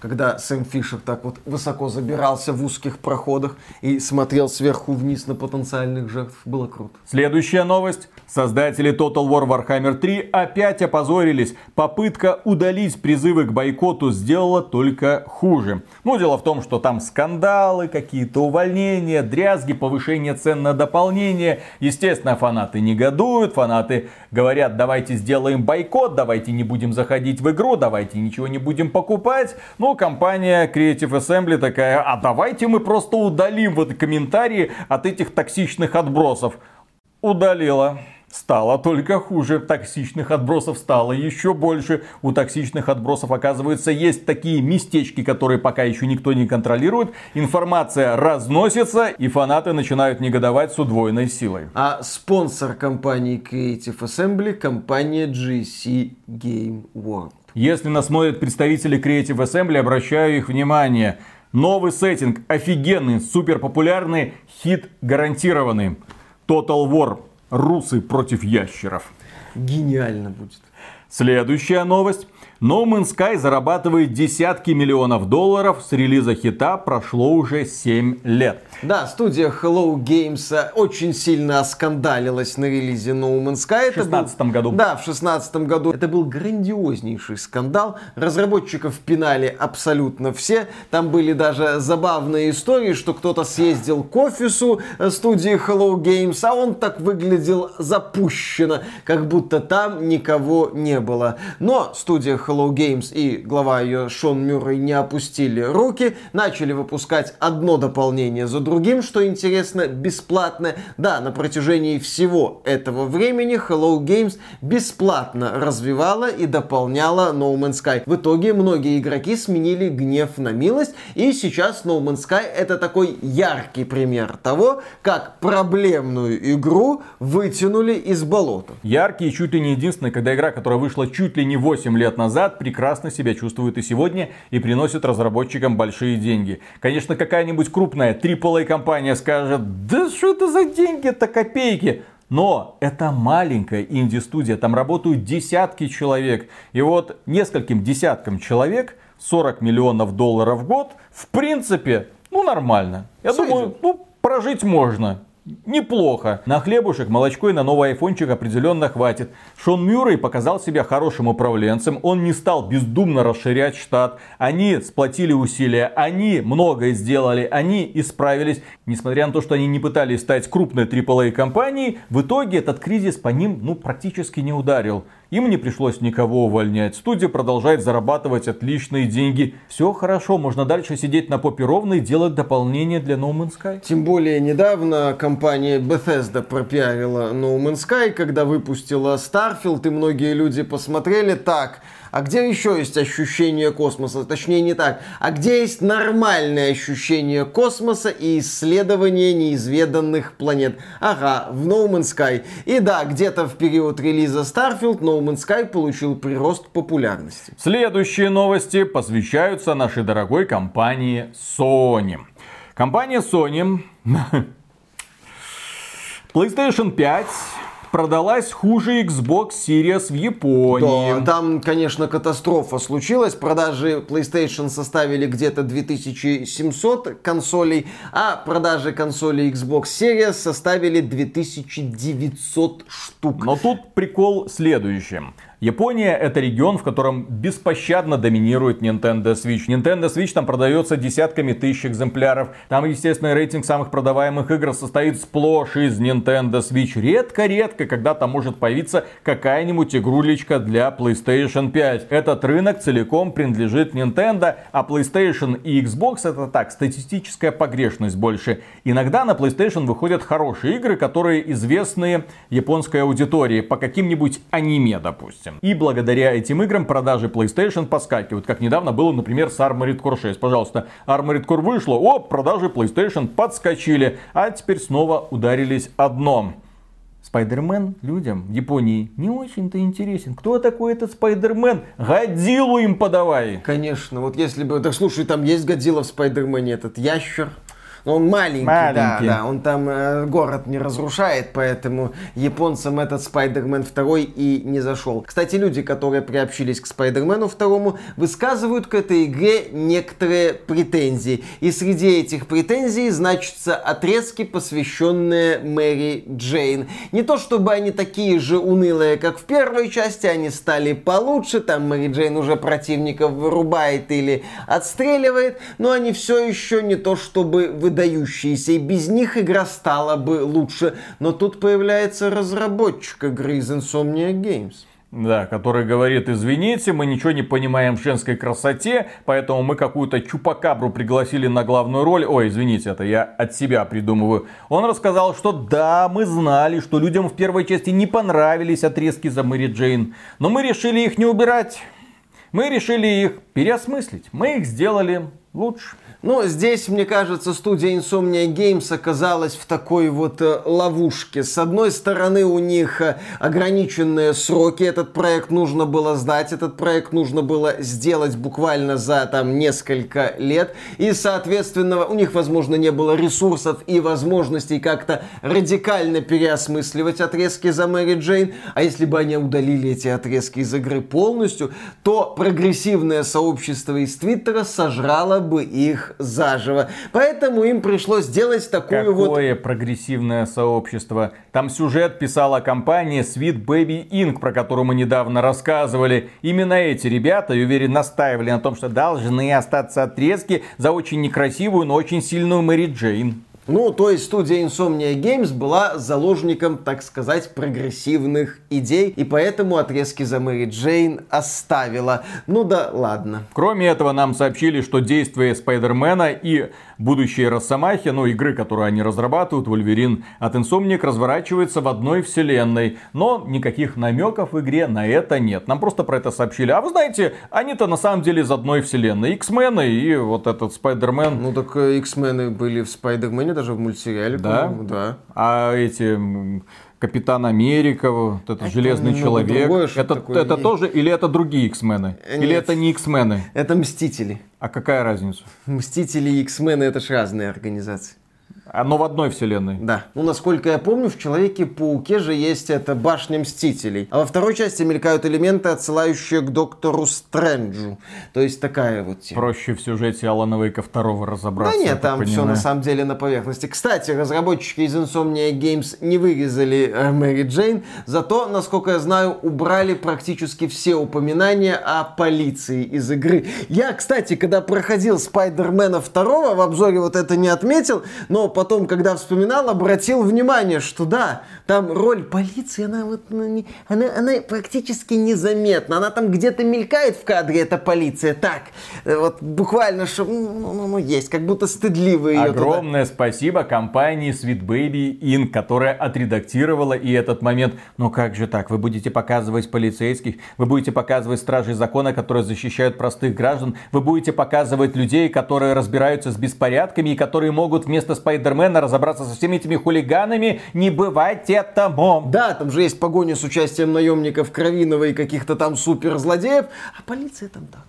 когда Сэм Фишер так вот высоко забирался в узких проходах и смотрел сверху вниз на потенциальных жертв, было круто. Следующая новость. Создатели Total War Warhammer 3 опять опозорились. Попытка удалить призывы к бойкоту сделала только хуже. Ну, дело в том, что там скандалы, какие-то увольнения, дрязги, повышение цен на дополнение. Естественно, фанаты негодуют, фанаты говорят, давайте сделаем бойкот, давайте не будем заходить в игру, давайте ничего не будем покупать. Ну, компания Creative Assembly такая, а давайте мы просто удалим вот комментарии от этих токсичных отбросов удалила. Стало только хуже. Токсичных отбросов стало еще больше. У токсичных отбросов, оказывается, есть такие местечки, которые пока еще никто не контролирует. Информация разносится, и фанаты начинают негодовать с удвоенной силой. А спонсор компании Creative Assembly компания GC Game World. Если нас смотрят представители Creative Assembly, обращаю их внимание. Новый сеттинг, офигенный, супер популярный, хит гарантированный. Total War. Русы против ящеров. Гениально будет. Следующая новость. No Man's Sky зарабатывает десятки миллионов долларов. С релиза хита прошло уже 7 лет. Да, студия Hello Games э, очень сильно оскандалилась на релизе No Man's Sky. В 16 году. Да, в 16 году. Это был грандиознейший скандал. Разработчиков пинали абсолютно все. Там были даже забавные истории, что кто-то съездил к офису э, студии Hello Games, а он так выглядел запущенно, как будто там никого не было. Но студия Hello Games и глава ее Шон Мюррей не опустили руки, начали выпускать одно дополнение за другим, что интересно, бесплатно. Да, на протяжении всего этого времени Hello Games бесплатно развивала и дополняла No Man's Sky. В итоге многие игроки сменили гнев на милость, и сейчас No Man's Sky это такой яркий пример того, как проблемную игру вытянули из болота. Яркий и чуть ли не единственный, когда игра, которая вышла чуть ли не 8 лет назад, прекрасно себя чувствует и сегодня и приносит разработчикам большие деньги. Конечно, какая-нибудь крупная AAA компания скажет, да что это за деньги, это копейки. Но это маленькая инди-студия, там работают десятки человек. И вот нескольким десяткам человек 40 миллионов долларов в год, в принципе, ну нормально. Я Сойдет. думаю, ну прожить можно. Неплохо. На хлебушек, молочко и на новый айфончик определенно хватит. Шон Мюррей показал себя хорошим управленцем. Он не стал бездумно расширять штат. Они сплотили усилия. Они многое сделали. Они исправились. Несмотря на то, что они не пытались стать крупной AAA компанией, в итоге этот кризис по ним ну, практически не ударил. Им не пришлось никого увольнять. Студия продолжает зарабатывать отличные деньги. Все хорошо, можно дальше сидеть на попе ровно и делать дополнение для No Man's Sky. Тем более недавно компания Bethesda пропиарила No Man's Sky, когда выпустила Starfield, и многие люди посмотрели так, а где еще есть ощущение космоса? Точнее, не так. А где есть нормальное ощущение космоса и исследование неизведанных планет? Ага, в No Man's Sky. И да, где-то в период релиза Starfield No Man's Sky получил прирост популярности. Следующие новости посвящаются нашей дорогой компании Sony. Компания Sony PlayStation 5 продалась хуже Xbox Series в Японии. Да, там, конечно, катастрофа случилась. Продажи PlayStation составили где-то 2700 консолей, а продажи консолей Xbox Series составили 2900 штук. Но тут прикол следующим. Япония это регион, в котором беспощадно доминирует Nintendo Switch. Nintendo Switch там продается десятками тысяч экземпляров. Там, естественно, рейтинг самых продаваемых игр состоит сплошь из Nintendo Switch. Редко-редко, когда там может появиться какая-нибудь игрулечка для PlayStation 5. Этот рынок целиком принадлежит Nintendo, а PlayStation и Xbox это так, статистическая погрешность больше. Иногда на PlayStation выходят хорошие игры, которые известны японской аудитории по каким-нибудь аниме, допустим допустим. И благодаря этим играм продажи PlayStation подскакивают. Как недавно было, например, с Armored Core 6. Пожалуйста, Armored Core вышло, о, продажи PlayStation подскочили. А теперь снова ударились одном. Спайдермен людям в Японии не очень-то интересен. Кто такой этот Спайдермен? Годилу им подавай. Конечно, вот если бы... Так слушай, там есть Годзилла в Спайдермене, этот ящер. Он маленький, Маленький. да, да. Он там э, город не разрушает, поэтому японцам этот Спайдермен 2 и не зашел. Кстати, люди, которые приобщились к Спайдермену 2, высказывают к этой игре некоторые претензии. И среди этих претензий значатся отрезки, посвященные Мэри Джейн. Не то чтобы они такие же унылые, как в первой части, они стали получше, там Мэри Джейн уже противников вырубает или отстреливает, но они все еще не то чтобы выдающиеся, и без них игра стала бы лучше. Но тут появляется разработчик игры из Insomnia Games. Да, который говорит, извините, мы ничего не понимаем в женской красоте, поэтому мы какую-то чупакабру пригласили на главную роль. Ой, извините, это я от себя придумываю. Он рассказал, что да, мы знали, что людям в первой части не понравились отрезки за Мэри Джейн, но мы решили их не убирать. Мы решили их переосмыслить. Мы их сделали лучше. Но здесь, мне кажется, студия Insomnia Games оказалась в такой вот э, ловушке. С одной стороны, у них э, ограниченные сроки. Этот проект нужно было сдать, этот проект нужно было сделать буквально за там несколько лет. И, соответственно, у них, возможно, не было ресурсов и возможностей как-то радикально переосмысливать отрезки за Мэри Джейн. А если бы они удалили эти отрезки из игры полностью, то прогрессивное сообщество из Твиттера сожрало бы их заживо. Поэтому им пришлось сделать такую вот... Какое прогрессивное сообщество. Там сюжет писала компания Sweet Baby Inc., про которую мы недавно рассказывали. Именно эти ребята, я уверен, настаивали на том, что должны остаться отрезки за очень некрасивую, но очень сильную Мэри Джейн. Ну, то есть студия Insomnia Games была заложником, так сказать, прогрессивных идей, и поэтому отрезки за Мэри Джейн оставила. Ну да, ладно. Кроме этого, нам сообщили, что действие Спайдермена и будущие Росомахи, ну, игры, которые они разрабатывают, Вольверин от Insomniac, разворачивается в одной вселенной. Но никаких намеков в игре на это нет. Нам просто про это сообщили. А вы знаете, они-то на самом деле из одной вселенной. X-мены и вот этот Спайдермен. Ну так э, X-мены были в Спайдермене, даже в мультсериале. Да? по-моему, Да. А эти Капитан Америка, вот этот Это Железный Человек. это такое. это тоже или это другие X-мены? Или это не X-мены? Это Мстители. А какая разница? Мстители и X-мены это же разные организации. Оно в одной вселенной. Да. Ну, насколько я помню, в Человеке-пауке же есть эта башня Мстителей. А во второй части мелькают элементы, отсылающие к Доктору Стрэнджу. То есть такая вот тема. Проще в сюжете Алана Вейка второго Да разобраться. я нет, там все на самом деле на поверхности. Кстати, разработчики из Insomnia Games не вырезали э, Мэри Джейн, зато, насколько я знаю, убрали практически все упоминания о полиции из игры. Я, кстати, когда проходил Спайдермена второго, в обзоре вот это не отметил, но потом, когда вспоминал, обратил внимание, что да, там роль полиции, она вот, ну, она, она практически незаметна. Она там где-то мелькает в кадре, эта полиция. Так, э, вот буквально, что, ну, ну, ну, есть, как будто стыдливо ее Огромное туда. спасибо компании Sweet Baby Inc., которая отредактировала и этот момент. Ну как же так, вы будете показывать полицейских, вы будете показывать стражей закона, которые защищают простых граждан, вы будете показывать людей, которые разбираются с беспорядками и которые могут вместо Спайдермена разобраться со всеми этими хулиганами. Не бывать этому. Да, там же есть погоня с участием наемников Кровинова и каких-то там суперзлодеев, а полиция там так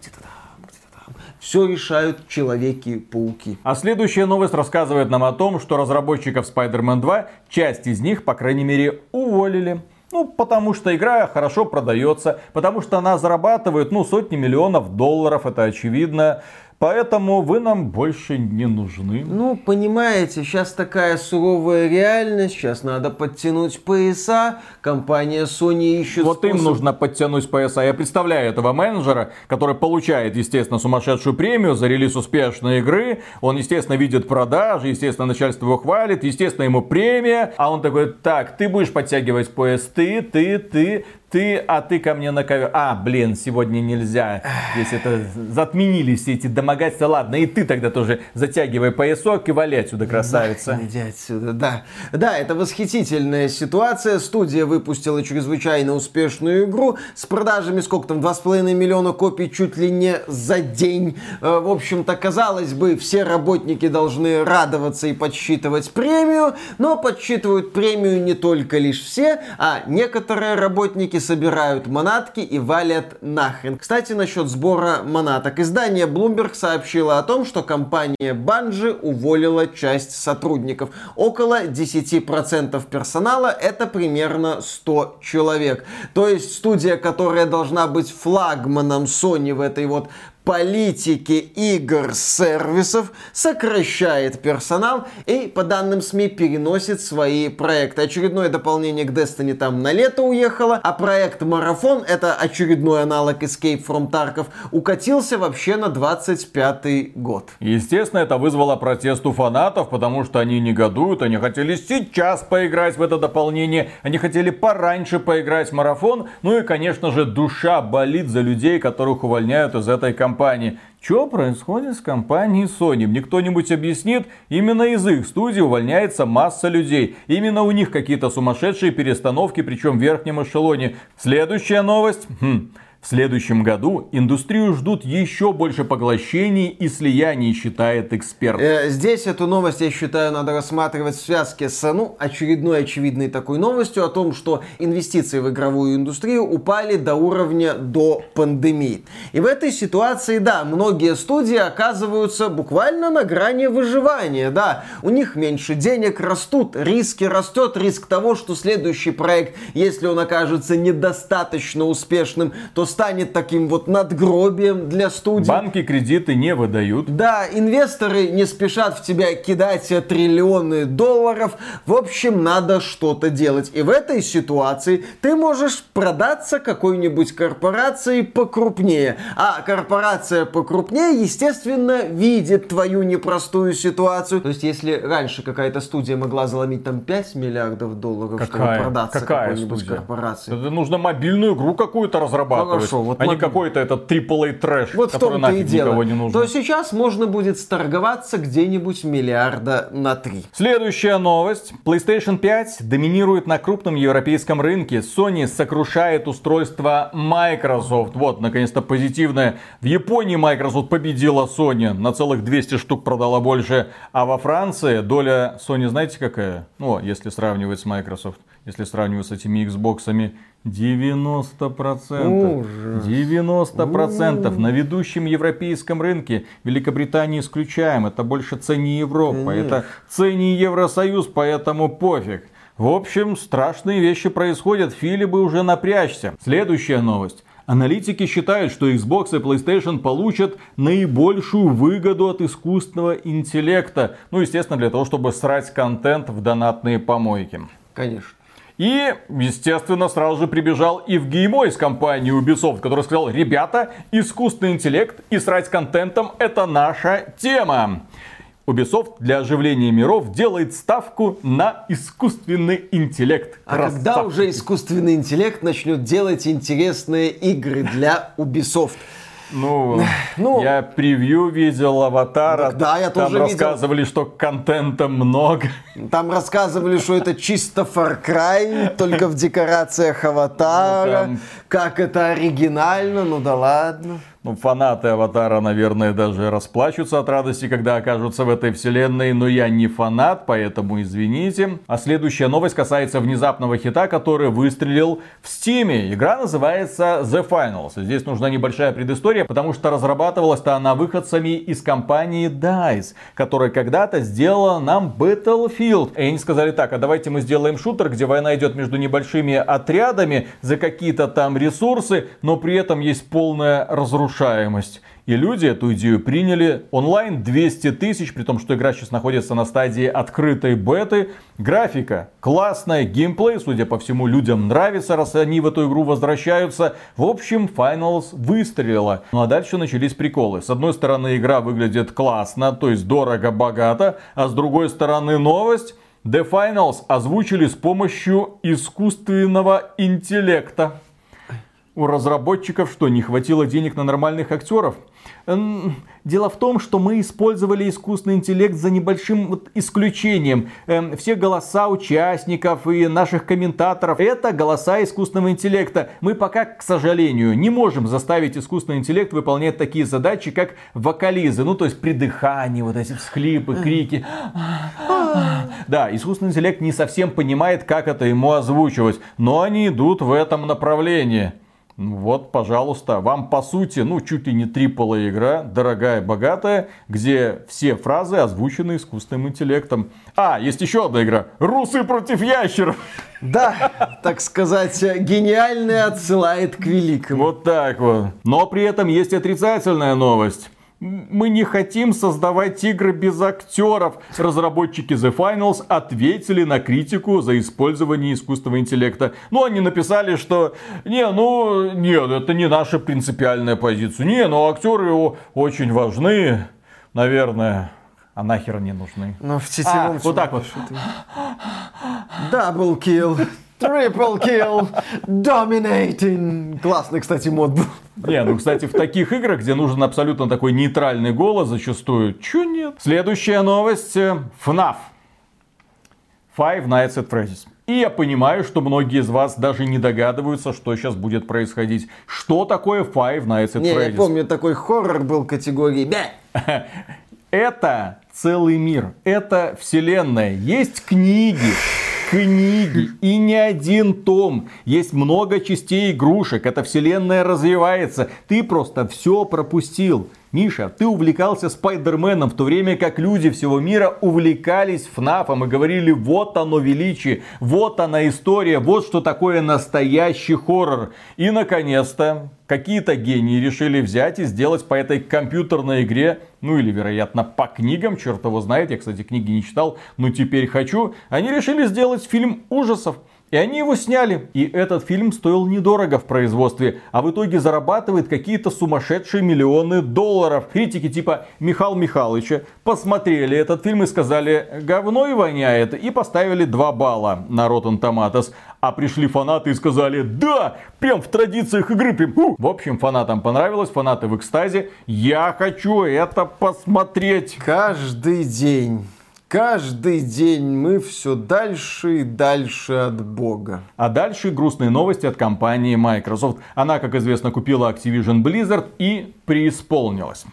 где-то там. Все решают Человеки-пауки. А следующая новость рассказывает нам о том, что разработчиков Spider-Man 2, часть из них, по крайней мере, уволили. Ну, потому что игра хорошо продается, потому что она зарабатывает, ну, сотни миллионов долларов, это очевидно. Поэтому вы нам больше не нужны. Ну, понимаете, сейчас такая суровая реальность, сейчас надо подтянуть пояса, компания Sony ищет Вот способ... им нужно подтянуть пояса. Я представляю этого менеджера, который получает, естественно, сумасшедшую премию за релиз успешной игры. Он, естественно, видит продажи, естественно, начальство его хвалит, естественно, ему премия. А он такой, так, ты будешь подтягивать пояс, ты, ты, ты, ты, а ты ко мне на ковер. А, блин, сегодня нельзя. Здесь это затменили все эти домогательства. Ладно, и ты тогда тоже затягивай поясок и вали отсюда, красавица. Да, иди отсюда, да. Да, это восхитительная ситуация. Студия выпустила чрезвычайно успешную игру с продажами, сколько там, 2,5 миллиона копий чуть ли не за день. Э, в общем-то, казалось бы, все работники должны радоваться и подсчитывать премию, но подсчитывают премию не только лишь все, а некоторые работники собирают манатки и валят нахрен. Кстати, насчет сбора манаток. Издание Bloomberg сообщило о том, что компания Bungie уволила часть сотрудников. Около 10% персонала это примерно 100 человек. То есть студия, которая должна быть флагманом Sony в этой вот политики игр сервисов, сокращает персонал и, по данным СМИ, переносит свои проекты. Очередное дополнение к Destiny там на лето уехало, а проект Марафон, это очередной аналог Escape from Tarkov, укатился вообще на 25 год. Естественно, это вызвало протест у фанатов, потому что они негодуют, они хотели сейчас поиграть в это дополнение, они хотели пораньше поиграть в Марафон, ну и, конечно же, душа болит за людей, которых увольняют из этой компании компании. Что происходит с компанией Sony? Мне кто-нибудь объяснит? Именно из их студии увольняется масса людей. Именно у них какие-то сумасшедшие перестановки, причем в верхнем эшелоне. Следующая новость. Хм. В следующем году индустрию ждут еще больше поглощений и слияний, считает эксперт. Э, здесь эту новость, я считаю, надо рассматривать в связке с ну, очередной очевидной такой новостью о том, что инвестиции в игровую индустрию упали до уровня до пандемии. И в этой ситуации, да, многие студии оказываются буквально на грани выживания. Да, у них меньше денег, растут риски, растет риск того, что следующий проект, если он окажется недостаточно успешным, то станет таким вот надгробием для студии. Банки кредиты не выдают. Да, инвесторы не спешат в тебя кидать триллионы долларов. В общем, надо что-то делать. И в этой ситуации ты можешь продаться какой-нибудь корпорации покрупнее. А корпорация покрупнее, естественно, видит твою непростую ситуацию. То есть, если раньше какая-то студия могла заломить там 5 миллиардов долларов, какая? чтобы продаться какая какой-нибудь студия? корпорации. Это нужно мобильную игру какую-то разрабатывать Хорошо, вот а не моб- какой-то этот AAA трэш, Вот в который том-то и дело. никого не нужен. То сейчас можно будет сторговаться где-нибудь миллиарда на три. Следующая новость. PlayStation 5 доминирует на крупном европейском рынке. Sony сокрушает устройство Microsoft. Вот, наконец-то позитивное. В Японии Microsoft победила Sony. На целых 200 штук продала больше. А во Франции доля Sony, знаете какая? Ну, если сравнивать с Microsoft. Если сравнивать с этими Xbox'ами. 90%. Ужас. 90% на ведущем европейском рынке. Великобритании исключаем. Это больше цене Европа. Это цене Евросоюз, поэтому пофиг. В общем, страшные вещи происходят. Фили бы уже напрячься. Следующая новость. Аналитики считают, что Xbox и PlayStation получат наибольшую выгоду от искусственного интеллекта. Ну, естественно, для того, чтобы срать контент в донатные помойки. Конечно. И, естественно, сразу же прибежал Евгеймо из компании Ubisoft, который сказал, ребята, искусственный интеллект и срать контентом это наша тема. Ubisoft для оживления миров делает ставку на искусственный интеллект. А когда Красавчики. уже искусственный интеллект начнет делать интересные игры для Ubisoft? Ну, Ну, я превью видел Аватара. Да, я Там тоже видел. рассказывали, что контента много. Там рассказывали, что это чисто Far Cry, только в декорациях аватара. Ну, там- Как это оригинально, ну да ладно. Ну, фанаты Аватара, наверное, даже расплачутся от радости, когда окажутся в этой вселенной, но я не фанат, поэтому извините. А следующая новость касается внезапного хита, который выстрелил в Стиме. Игра называется The Finals. Здесь нужна небольшая предыстория, потому что разрабатывалась-то она выходцами из компании DICE, которая когда-то сделала нам Battlefield. И они сказали так, а давайте мы сделаем шутер, где война идет между небольшими отрядами за какие-то там ресурсы, но при этом есть полная разрушаемость. И люди эту идею приняли. Онлайн 200 тысяч, при том, что игра сейчас находится на стадии открытой беты. Графика классная, геймплей, судя по всему, людям нравится, раз они в эту игру возвращаются. В общем, Finals выстрелила. Ну а дальше начались приколы. С одной стороны, игра выглядит классно, то есть дорого-богато, а с другой стороны, новость. The Finals озвучили с помощью искусственного интеллекта. У разработчиков что, не хватило денег на нормальных актеров? Дело в том, что мы использовали искусственный интеллект за небольшим вот исключением. Эм, Все голоса участников и наших комментаторов это голоса искусственного интеллекта. Мы пока, к сожалению, не можем заставить искусственный интеллект выполнять такие задачи, как вокализы. Ну, то есть при дыхании, вот эти всхлипы, крики. Да, искусственный интеллект не совсем понимает, как это ему озвучивать, но они идут в этом направлении. Ну Вот, пожалуйста, вам по сути, ну, чуть ли не трипола игра, дорогая, богатая, где все фразы озвучены искусственным интеллектом. А, есть еще одна игра. Русы против ящеров. Да, так сказать, гениальное отсылает к великому. Вот так вот. Но при этом есть отрицательная новость. Мы не хотим создавать игры без актеров. Разработчики The Finals ответили на критику за использование искусственного интеллекта. Ну, они написали, что не, ну, нет, это не наша принципиальная позиция. Не, ну, актеры очень важны, наверное. А нахер не нужны. Но в А, тетивом вот так вот. Дабл kill, triple kill, dominating. Классный, кстати, мод был. Не, ну, кстати, в таких играх, где нужен абсолютно такой нейтральный голос зачастую, чё нет? Следующая новость. э, FNAF. Five Nights at Freddy's. И я понимаю, что многие из вас даже не догадываются, что сейчас будет происходить. Что такое Five Nights at Не, Freddy's? я помню, такой хоррор был категории «Бя». Это целый мир, это вселенная. Есть книги, книги и не один том. Есть много частей игрушек, эта вселенная развивается. Ты просто все пропустил. Миша, ты увлекался Спайдерменом, в то время как люди всего мира увлекались ФНАФом и говорили, вот оно величие, вот она история, вот что такое настоящий хоррор. И, наконец-то, какие-то гении решили взять и сделать по этой компьютерной игре, ну или, вероятно, по книгам, черт его знает, я, кстати, книги не читал, но теперь хочу, они решили сделать фильм ужасов. И они его сняли. И этот фильм стоил недорого в производстве, а в итоге зарабатывает какие-то сумасшедшие миллионы долларов. Критики типа Михаила Михайловича посмотрели этот фильм и сказали, говно и воняет, и поставили 2 балла на Rotten Tomatoes. А пришли фанаты и сказали, да, прям в традициях игры. Прям. В общем, фанатам понравилось, фанаты в экстазе. Я хочу это посмотреть. Каждый день, каждый день мы все дальше и дальше от Бога. А дальше грустные новости от компании Microsoft. Она, как известно, купила Activision Blizzard и преисполнилась.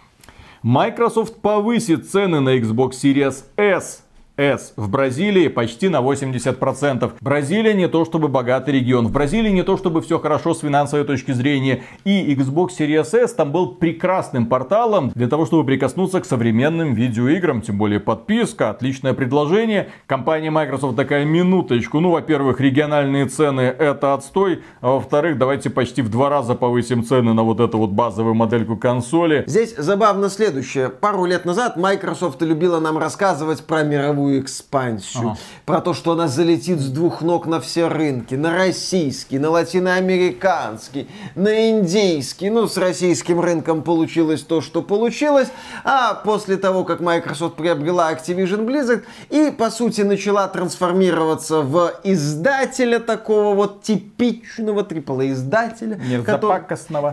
Microsoft повысит цены на Xbox Series S. S в Бразилии почти на 80%. Бразилия не то чтобы богатый регион. В Бразилии не то чтобы все хорошо с финансовой точки зрения. И Xbox Series S там был прекрасным порталом для того, чтобы прикоснуться к современным видеоиграм. Тем более подписка, отличное предложение. Компания Microsoft такая минуточку. Ну, во-первых, региональные цены это отстой. А во-вторых, давайте почти в два раза повысим цены на вот эту вот базовую модельку консоли. Здесь забавно следующее. Пару лет назад Microsoft любила нам рассказывать про мировую мировую экспансию, Ага. про то, что она залетит с двух ног на все рынки, на российский, на латиноамериканский, на индийский. Ну, с российским рынком получилось то, что получилось. А после того, как Microsoft приобрела Activision Blizzard и, по сути, начала трансформироваться в издателя такого вот типичного AAA-издателя. Нет, который-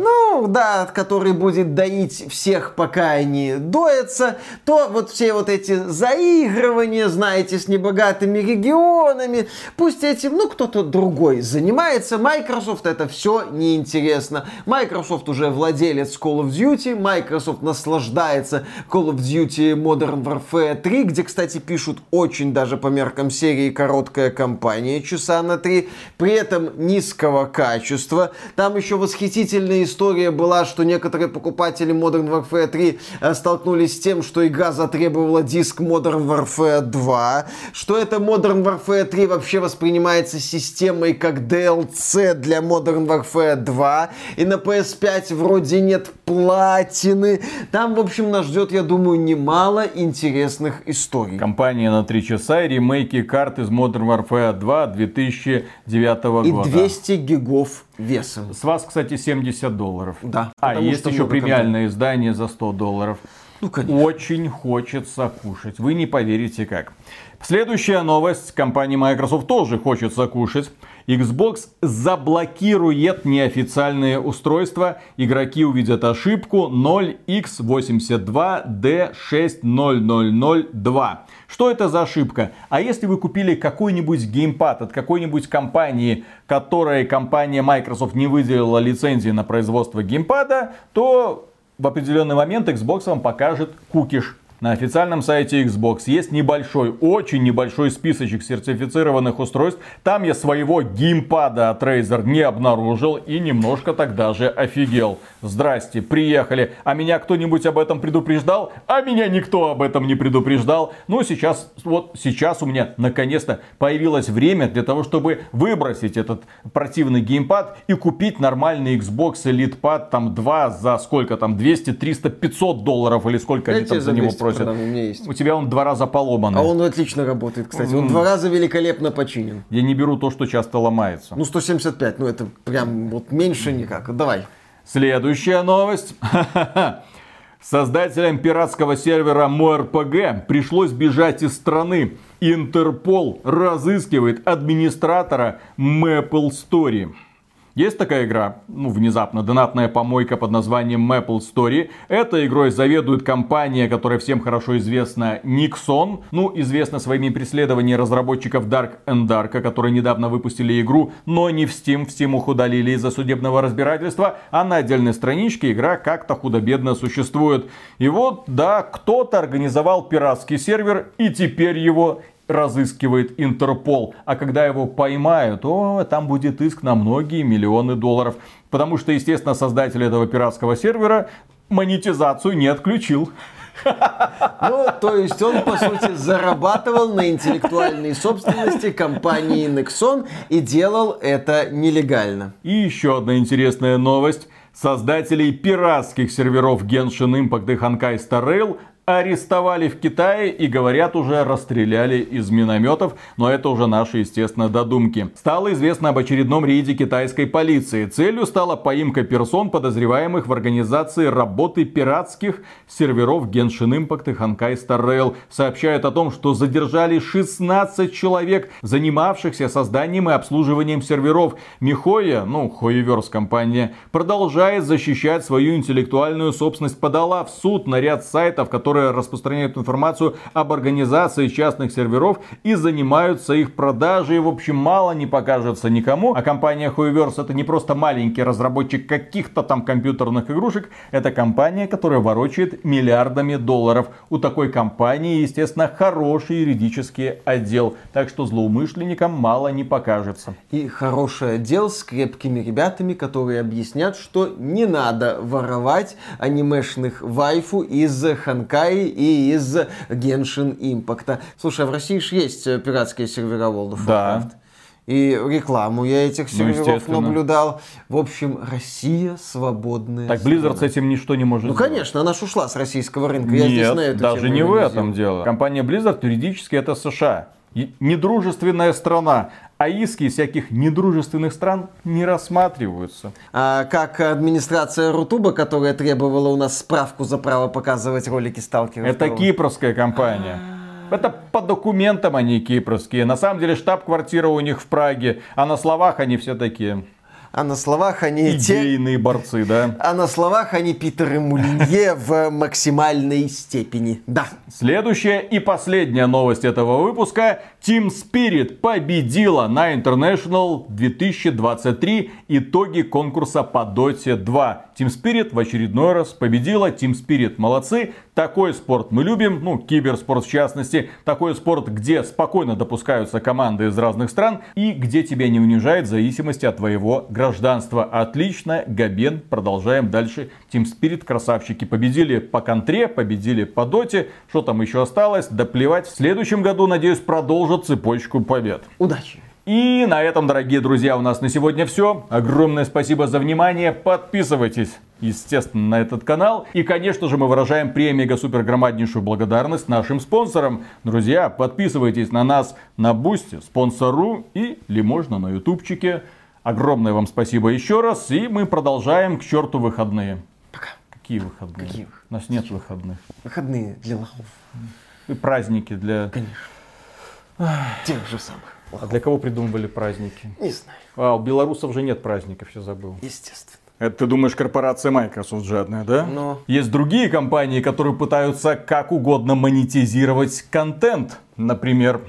ну, да, который будет доить всех, пока они доятся, то вот все вот эти заигрывания, знаете, с небогатыми регионами, пусть этим, ну, кто-то другой занимается. Microsoft это все неинтересно. Microsoft уже владелец Call of Duty, Microsoft наслаждается Call of Duty Modern Warfare 3, где, кстати, пишут очень даже по меркам серии короткая кампания, часа на три, при этом низкого качества. Там еще восхитительная история была, что некоторые покупатели Modern Warfare 3 э, столкнулись с тем, что игра затребовала диск Modern Warfare 2, что это Modern Warfare 3 вообще воспринимается системой как DLC для Modern Warfare 2, и на PS5 вроде нет платины. Там, в общем, нас ждет, я думаю, немало интересных историй. Компания на 3 часа и ремейки карт из Modern Warfare 2 2009 И года. 200 гигов весом. С вас, кстати, 70 долларов. Да, А, есть еще премиальное издание за 100 долларов. Ну. Очень хочется кушать. Вы не поверите как. Следующая новость. Компании Microsoft тоже хочется кушать. Xbox заблокирует неофициальные устройства. Игроки увидят ошибку 0x82D60002. Что это за ошибка? А если вы купили какой-нибудь геймпад от какой-нибудь компании, которой компания Microsoft не выделила лицензии на производство геймпада, то в определенный момент Xbox вам покажет кукиш. На официальном сайте Xbox есть небольшой, очень небольшой списочек сертифицированных устройств. Там я своего геймпада от Razer не обнаружил и немножко тогда же офигел. Здрасте, приехали. А меня кто-нибудь об этом предупреждал? А меня никто об этом не предупреждал. Ну, сейчас, вот сейчас у меня наконец-то появилось время для того, чтобы выбросить этот противный геймпад и купить нормальный Xbox Elite Pad там 2 за сколько там, 200, 300, 500 долларов или сколько Я они там за него 200 просят. Продам, у меня есть. У тебя он два раза поломанный. А он отлично работает, кстати. Он два раза великолепно починен. Я не беру то, что часто ломается. Ну, 175, ну это прям вот меньше никак. Давай. Следующая новость. Создателям пиратского сервера MoRPG пришлось бежать из страны. Интерпол разыскивает администратора Maple Story. Есть такая игра, ну, внезапно, донатная помойка под названием Maple Story. Этой игрой заведует компания, которая всем хорошо известна, Nixon. Ну, известна своими преследованиями разработчиков Dark and Dark, которые недавно выпустили игру, но не в Steam. В Steam их удалили из-за судебного разбирательства, а на отдельной страничке игра как-то худо-бедно существует. И вот, да, кто-то организовал пиратский сервер, и теперь его разыскивает Интерпол. А когда его поймают, о, там будет иск на многие миллионы долларов. Потому что, естественно, создатель этого пиратского сервера монетизацию не отключил. Ну, то есть он, по сути, зарабатывал на интеллектуальной собственности компании Nexon и делал это нелегально. И еще одна интересная новость. Создателей пиратских серверов Genshin Impact и Honkai Star Rail арестовали в Китае и, говорят, уже расстреляли из минометов, но это уже наши, естественно, додумки. Стало известно об очередном рейде китайской полиции. Целью стала поимка персон, подозреваемых в организации работы пиратских серверов Genshin Impact и Honkai Star Rail. Сообщают о том, что задержали 16 человек, занимавшихся созданием и обслуживанием серверов. Михоя, ну, Хоеверс компания, продолжает защищать свою интеллектуальную собственность, подала в суд на ряд сайтов, которые распространяют информацию об организации частных серверов и занимаются их продажей. В общем, мало не покажется никому. А компания Huiverse это не просто маленький разработчик каких-то там компьютерных игрушек. Это компания, которая ворочает миллиардами долларов. У такой компании, естественно, хороший юридический отдел. Так что злоумышленникам мало не покажется. И хороший отдел с крепкими ребятами, которые объяснят, что не надо воровать анимешных вайфу из Ханкай и из Genshin Impact. Слушай, а в России же есть э, пиратские сервера World of Да. Warcraft. И рекламу я этих серверов естественно. наблюдал. В общем, Россия свободная. Так Blizzard с страна. этим ничто не может Ну, сделать. конечно, она ушла с российского рынка. Я здесь Нет, на эту даже не в этом дело. Компания Blizzard юридически это США. Недружественная страна. А иски всяких недружественных стран не рассматриваются. А как администрация Рутуба, которая требовала у нас справку за право показывать ролики Сталкера. Это второго. кипрская компания. Это по документам они кипрские. На самом деле штаб-квартира у них в Праге, а на словах они все такие А на словах они те... идейные борцы, да? А на словах они Питер и Мулинье в максимальной степени. Да. Следующая и последняя новость этого выпуска. Team Spirit победила на International 2023 итоги конкурса по Dota 2. Team Spirit в очередной раз победила. Team Spirit молодцы. Такой спорт мы любим, ну, киберспорт в частности. Такой спорт, где спокойно допускаются команды из разных стран и где тебя не унижает в зависимости от твоего гражданства. Отлично, Габен. Продолжаем дальше. Team Spirit красавчики победили по контре, победили по доте. Что там еще осталось? Да плевать. В следующем году, надеюсь, продолжат цепочку побед. Удачи. И на этом, дорогие друзья, у нас на сегодня все. Огромное спасибо за внимание. Подписывайтесь, естественно, на этот канал. И, конечно же, мы выражаем премега супер громаднейшую благодарность нашим спонсорам. Друзья, подписывайтесь на нас на Boosty, спонсируй или можно на ютубчике. Огромное вам спасибо еще раз. И мы продолжаем к черту выходные. Пока. Какие выходные? Какие У нас нет выходных. Выходные для лохов. И праздники для... Тех же самых. А для кого придумывали праздники? Не знаю. А, у белорусов же нет праздников, я забыл. Естественно. Это ты думаешь корпорация Microsoft жадная, да? Но. Есть другие компании, которые пытаются как угодно монетизировать контент. Например,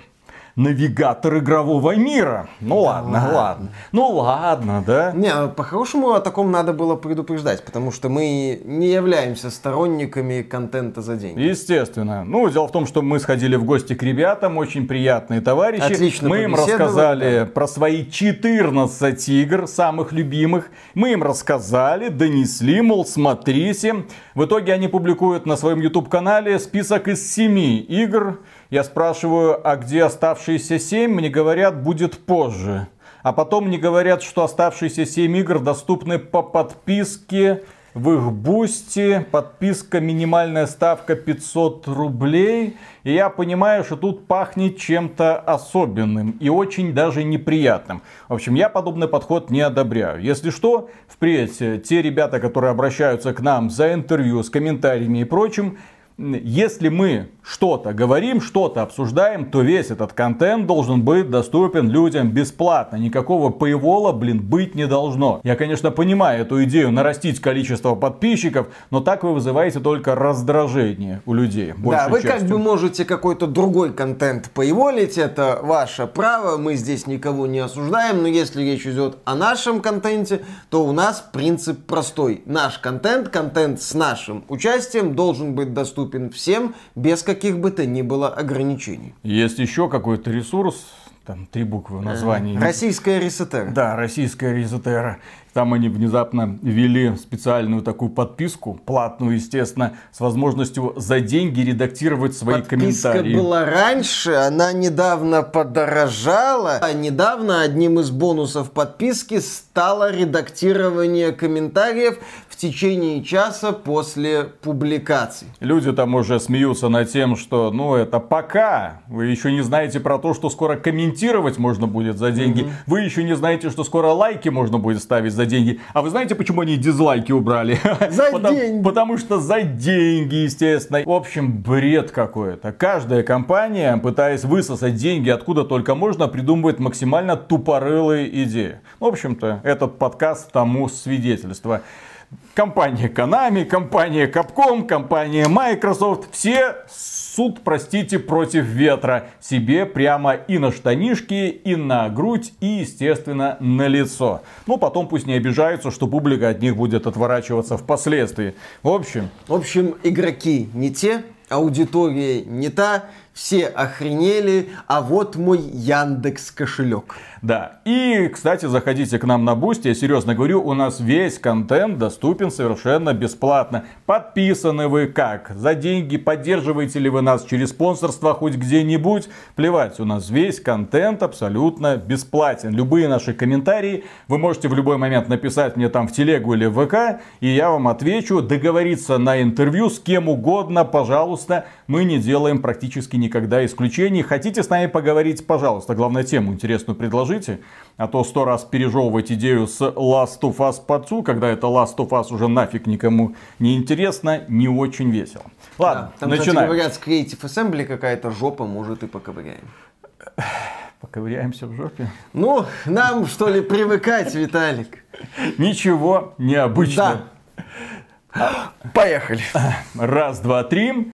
навигатор игрового мира. Ну ладно, ладно. Ну ладно, да? Не, по-хорошему о таком надо было предупреждать, потому что мы не являемся сторонниками контента за деньги. Естественно. Ну, дело в том, что мы сходили в гости к ребятам, очень приятные товарищи. Отлично мы им рассказали да. про свои 14 игр, самых любимых. Мы им рассказали, донесли, мол, смотрите. В итоге они публикуют на своем YouTube-канале список из 7 игр. Я спрашиваю, а где оставшиеся 7? Мне говорят, будет позже. А потом мне говорят, что оставшиеся 7 игр доступны по подписке в их бусте. Подписка, минимальная ставка 500 рублей. И я понимаю, что тут пахнет чем-то особенным и очень даже неприятным. В общем, я подобный подход не одобряю. Если что, впредь те ребята, которые обращаются к нам за интервью с комментариями и прочим, если мы что-то говорим, что-то обсуждаем, то весь этот контент должен быть доступен людям бесплатно. Никакого paywall, блин, быть не должно. Я, конечно, понимаю эту идею нарастить количество подписчиков, но так вы вызываете только раздражение у людей. Да, вы как частью. бы можете какой-то другой контент поиволить, это ваше право, мы здесь никого не осуждаем, но если речь идет о нашем контенте, то у нас принцип простой. Наш контент, контент с нашим участием должен быть доступен всем без каких бы то ни было ограничений. Есть еще какой-то ресурс, там три буквы в названии. Российская ресетера. Да, российская резотера. Там они внезапно ввели специальную такую подписку, платную, естественно, с возможностью за деньги редактировать свои Подписка комментарии. была раньше, она недавно подорожала. А недавно одним из бонусов подписки стало редактирование комментариев в течение часа после публикации. Люди там уже смеются над тем, что, ну, это пока. Вы еще не знаете про то, что скоро комментировать можно будет за деньги. Вы еще не знаете, что скоро лайки можно будет ставить за деньги. А вы знаете, почему они дизлайки убрали? За Потому- деньги. Потому что за деньги, естественно. В общем, бред какой-то. Каждая компания, пытаясь высосать деньги откуда только можно, придумывает максимально тупорылые идеи. В общем-то, этот подкаст тому свидетельство. Компания Konami, компания Capcom, компания Microsoft, все ссут, простите, против ветра. Себе прямо и на штанишки, и на грудь, и, естественно, на лицо. Ну, потом пусть не обижаются, что публика от них будет отворачиваться впоследствии. В общем, В общем, игроки не те, аудитория не та, все охренели, а вот мой Яндекс кошелек. Да. И, кстати, заходите к нам на Boosty. Я серьезно говорю, у нас весь контент доступен совершенно бесплатно. Подписаны вы как? За деньги? Поддерживаете ли вы нас через спонсорство хоть где-нибудь? Плевать, у нас весь контент абсолютно бесплатен. Любые наши комментарии вы можете в любой момент написать мне там в телегу или в ВК, и я вам отвечу. Договориться на интервью с кем угодно, пожалуйста. Мы не делаем практически никогда исключений. Хотите с нами поговорить, пожалуйста. Главное, тему интересную предложить скажите, а то сто раз пережевывать идею с Last of Us подцу, когда это Last of Us уже нафиг никому не интересно, не очень весело. Ладно, да, там, начинаем. Кстати, говорят, с Creative Assembly какая-то жопа, может и поковыряем. Поковыряемся в жопе. Ну, нам что ли привыкать, Виталик? Ничего необычного. Да. Поехали. Раз, два, три.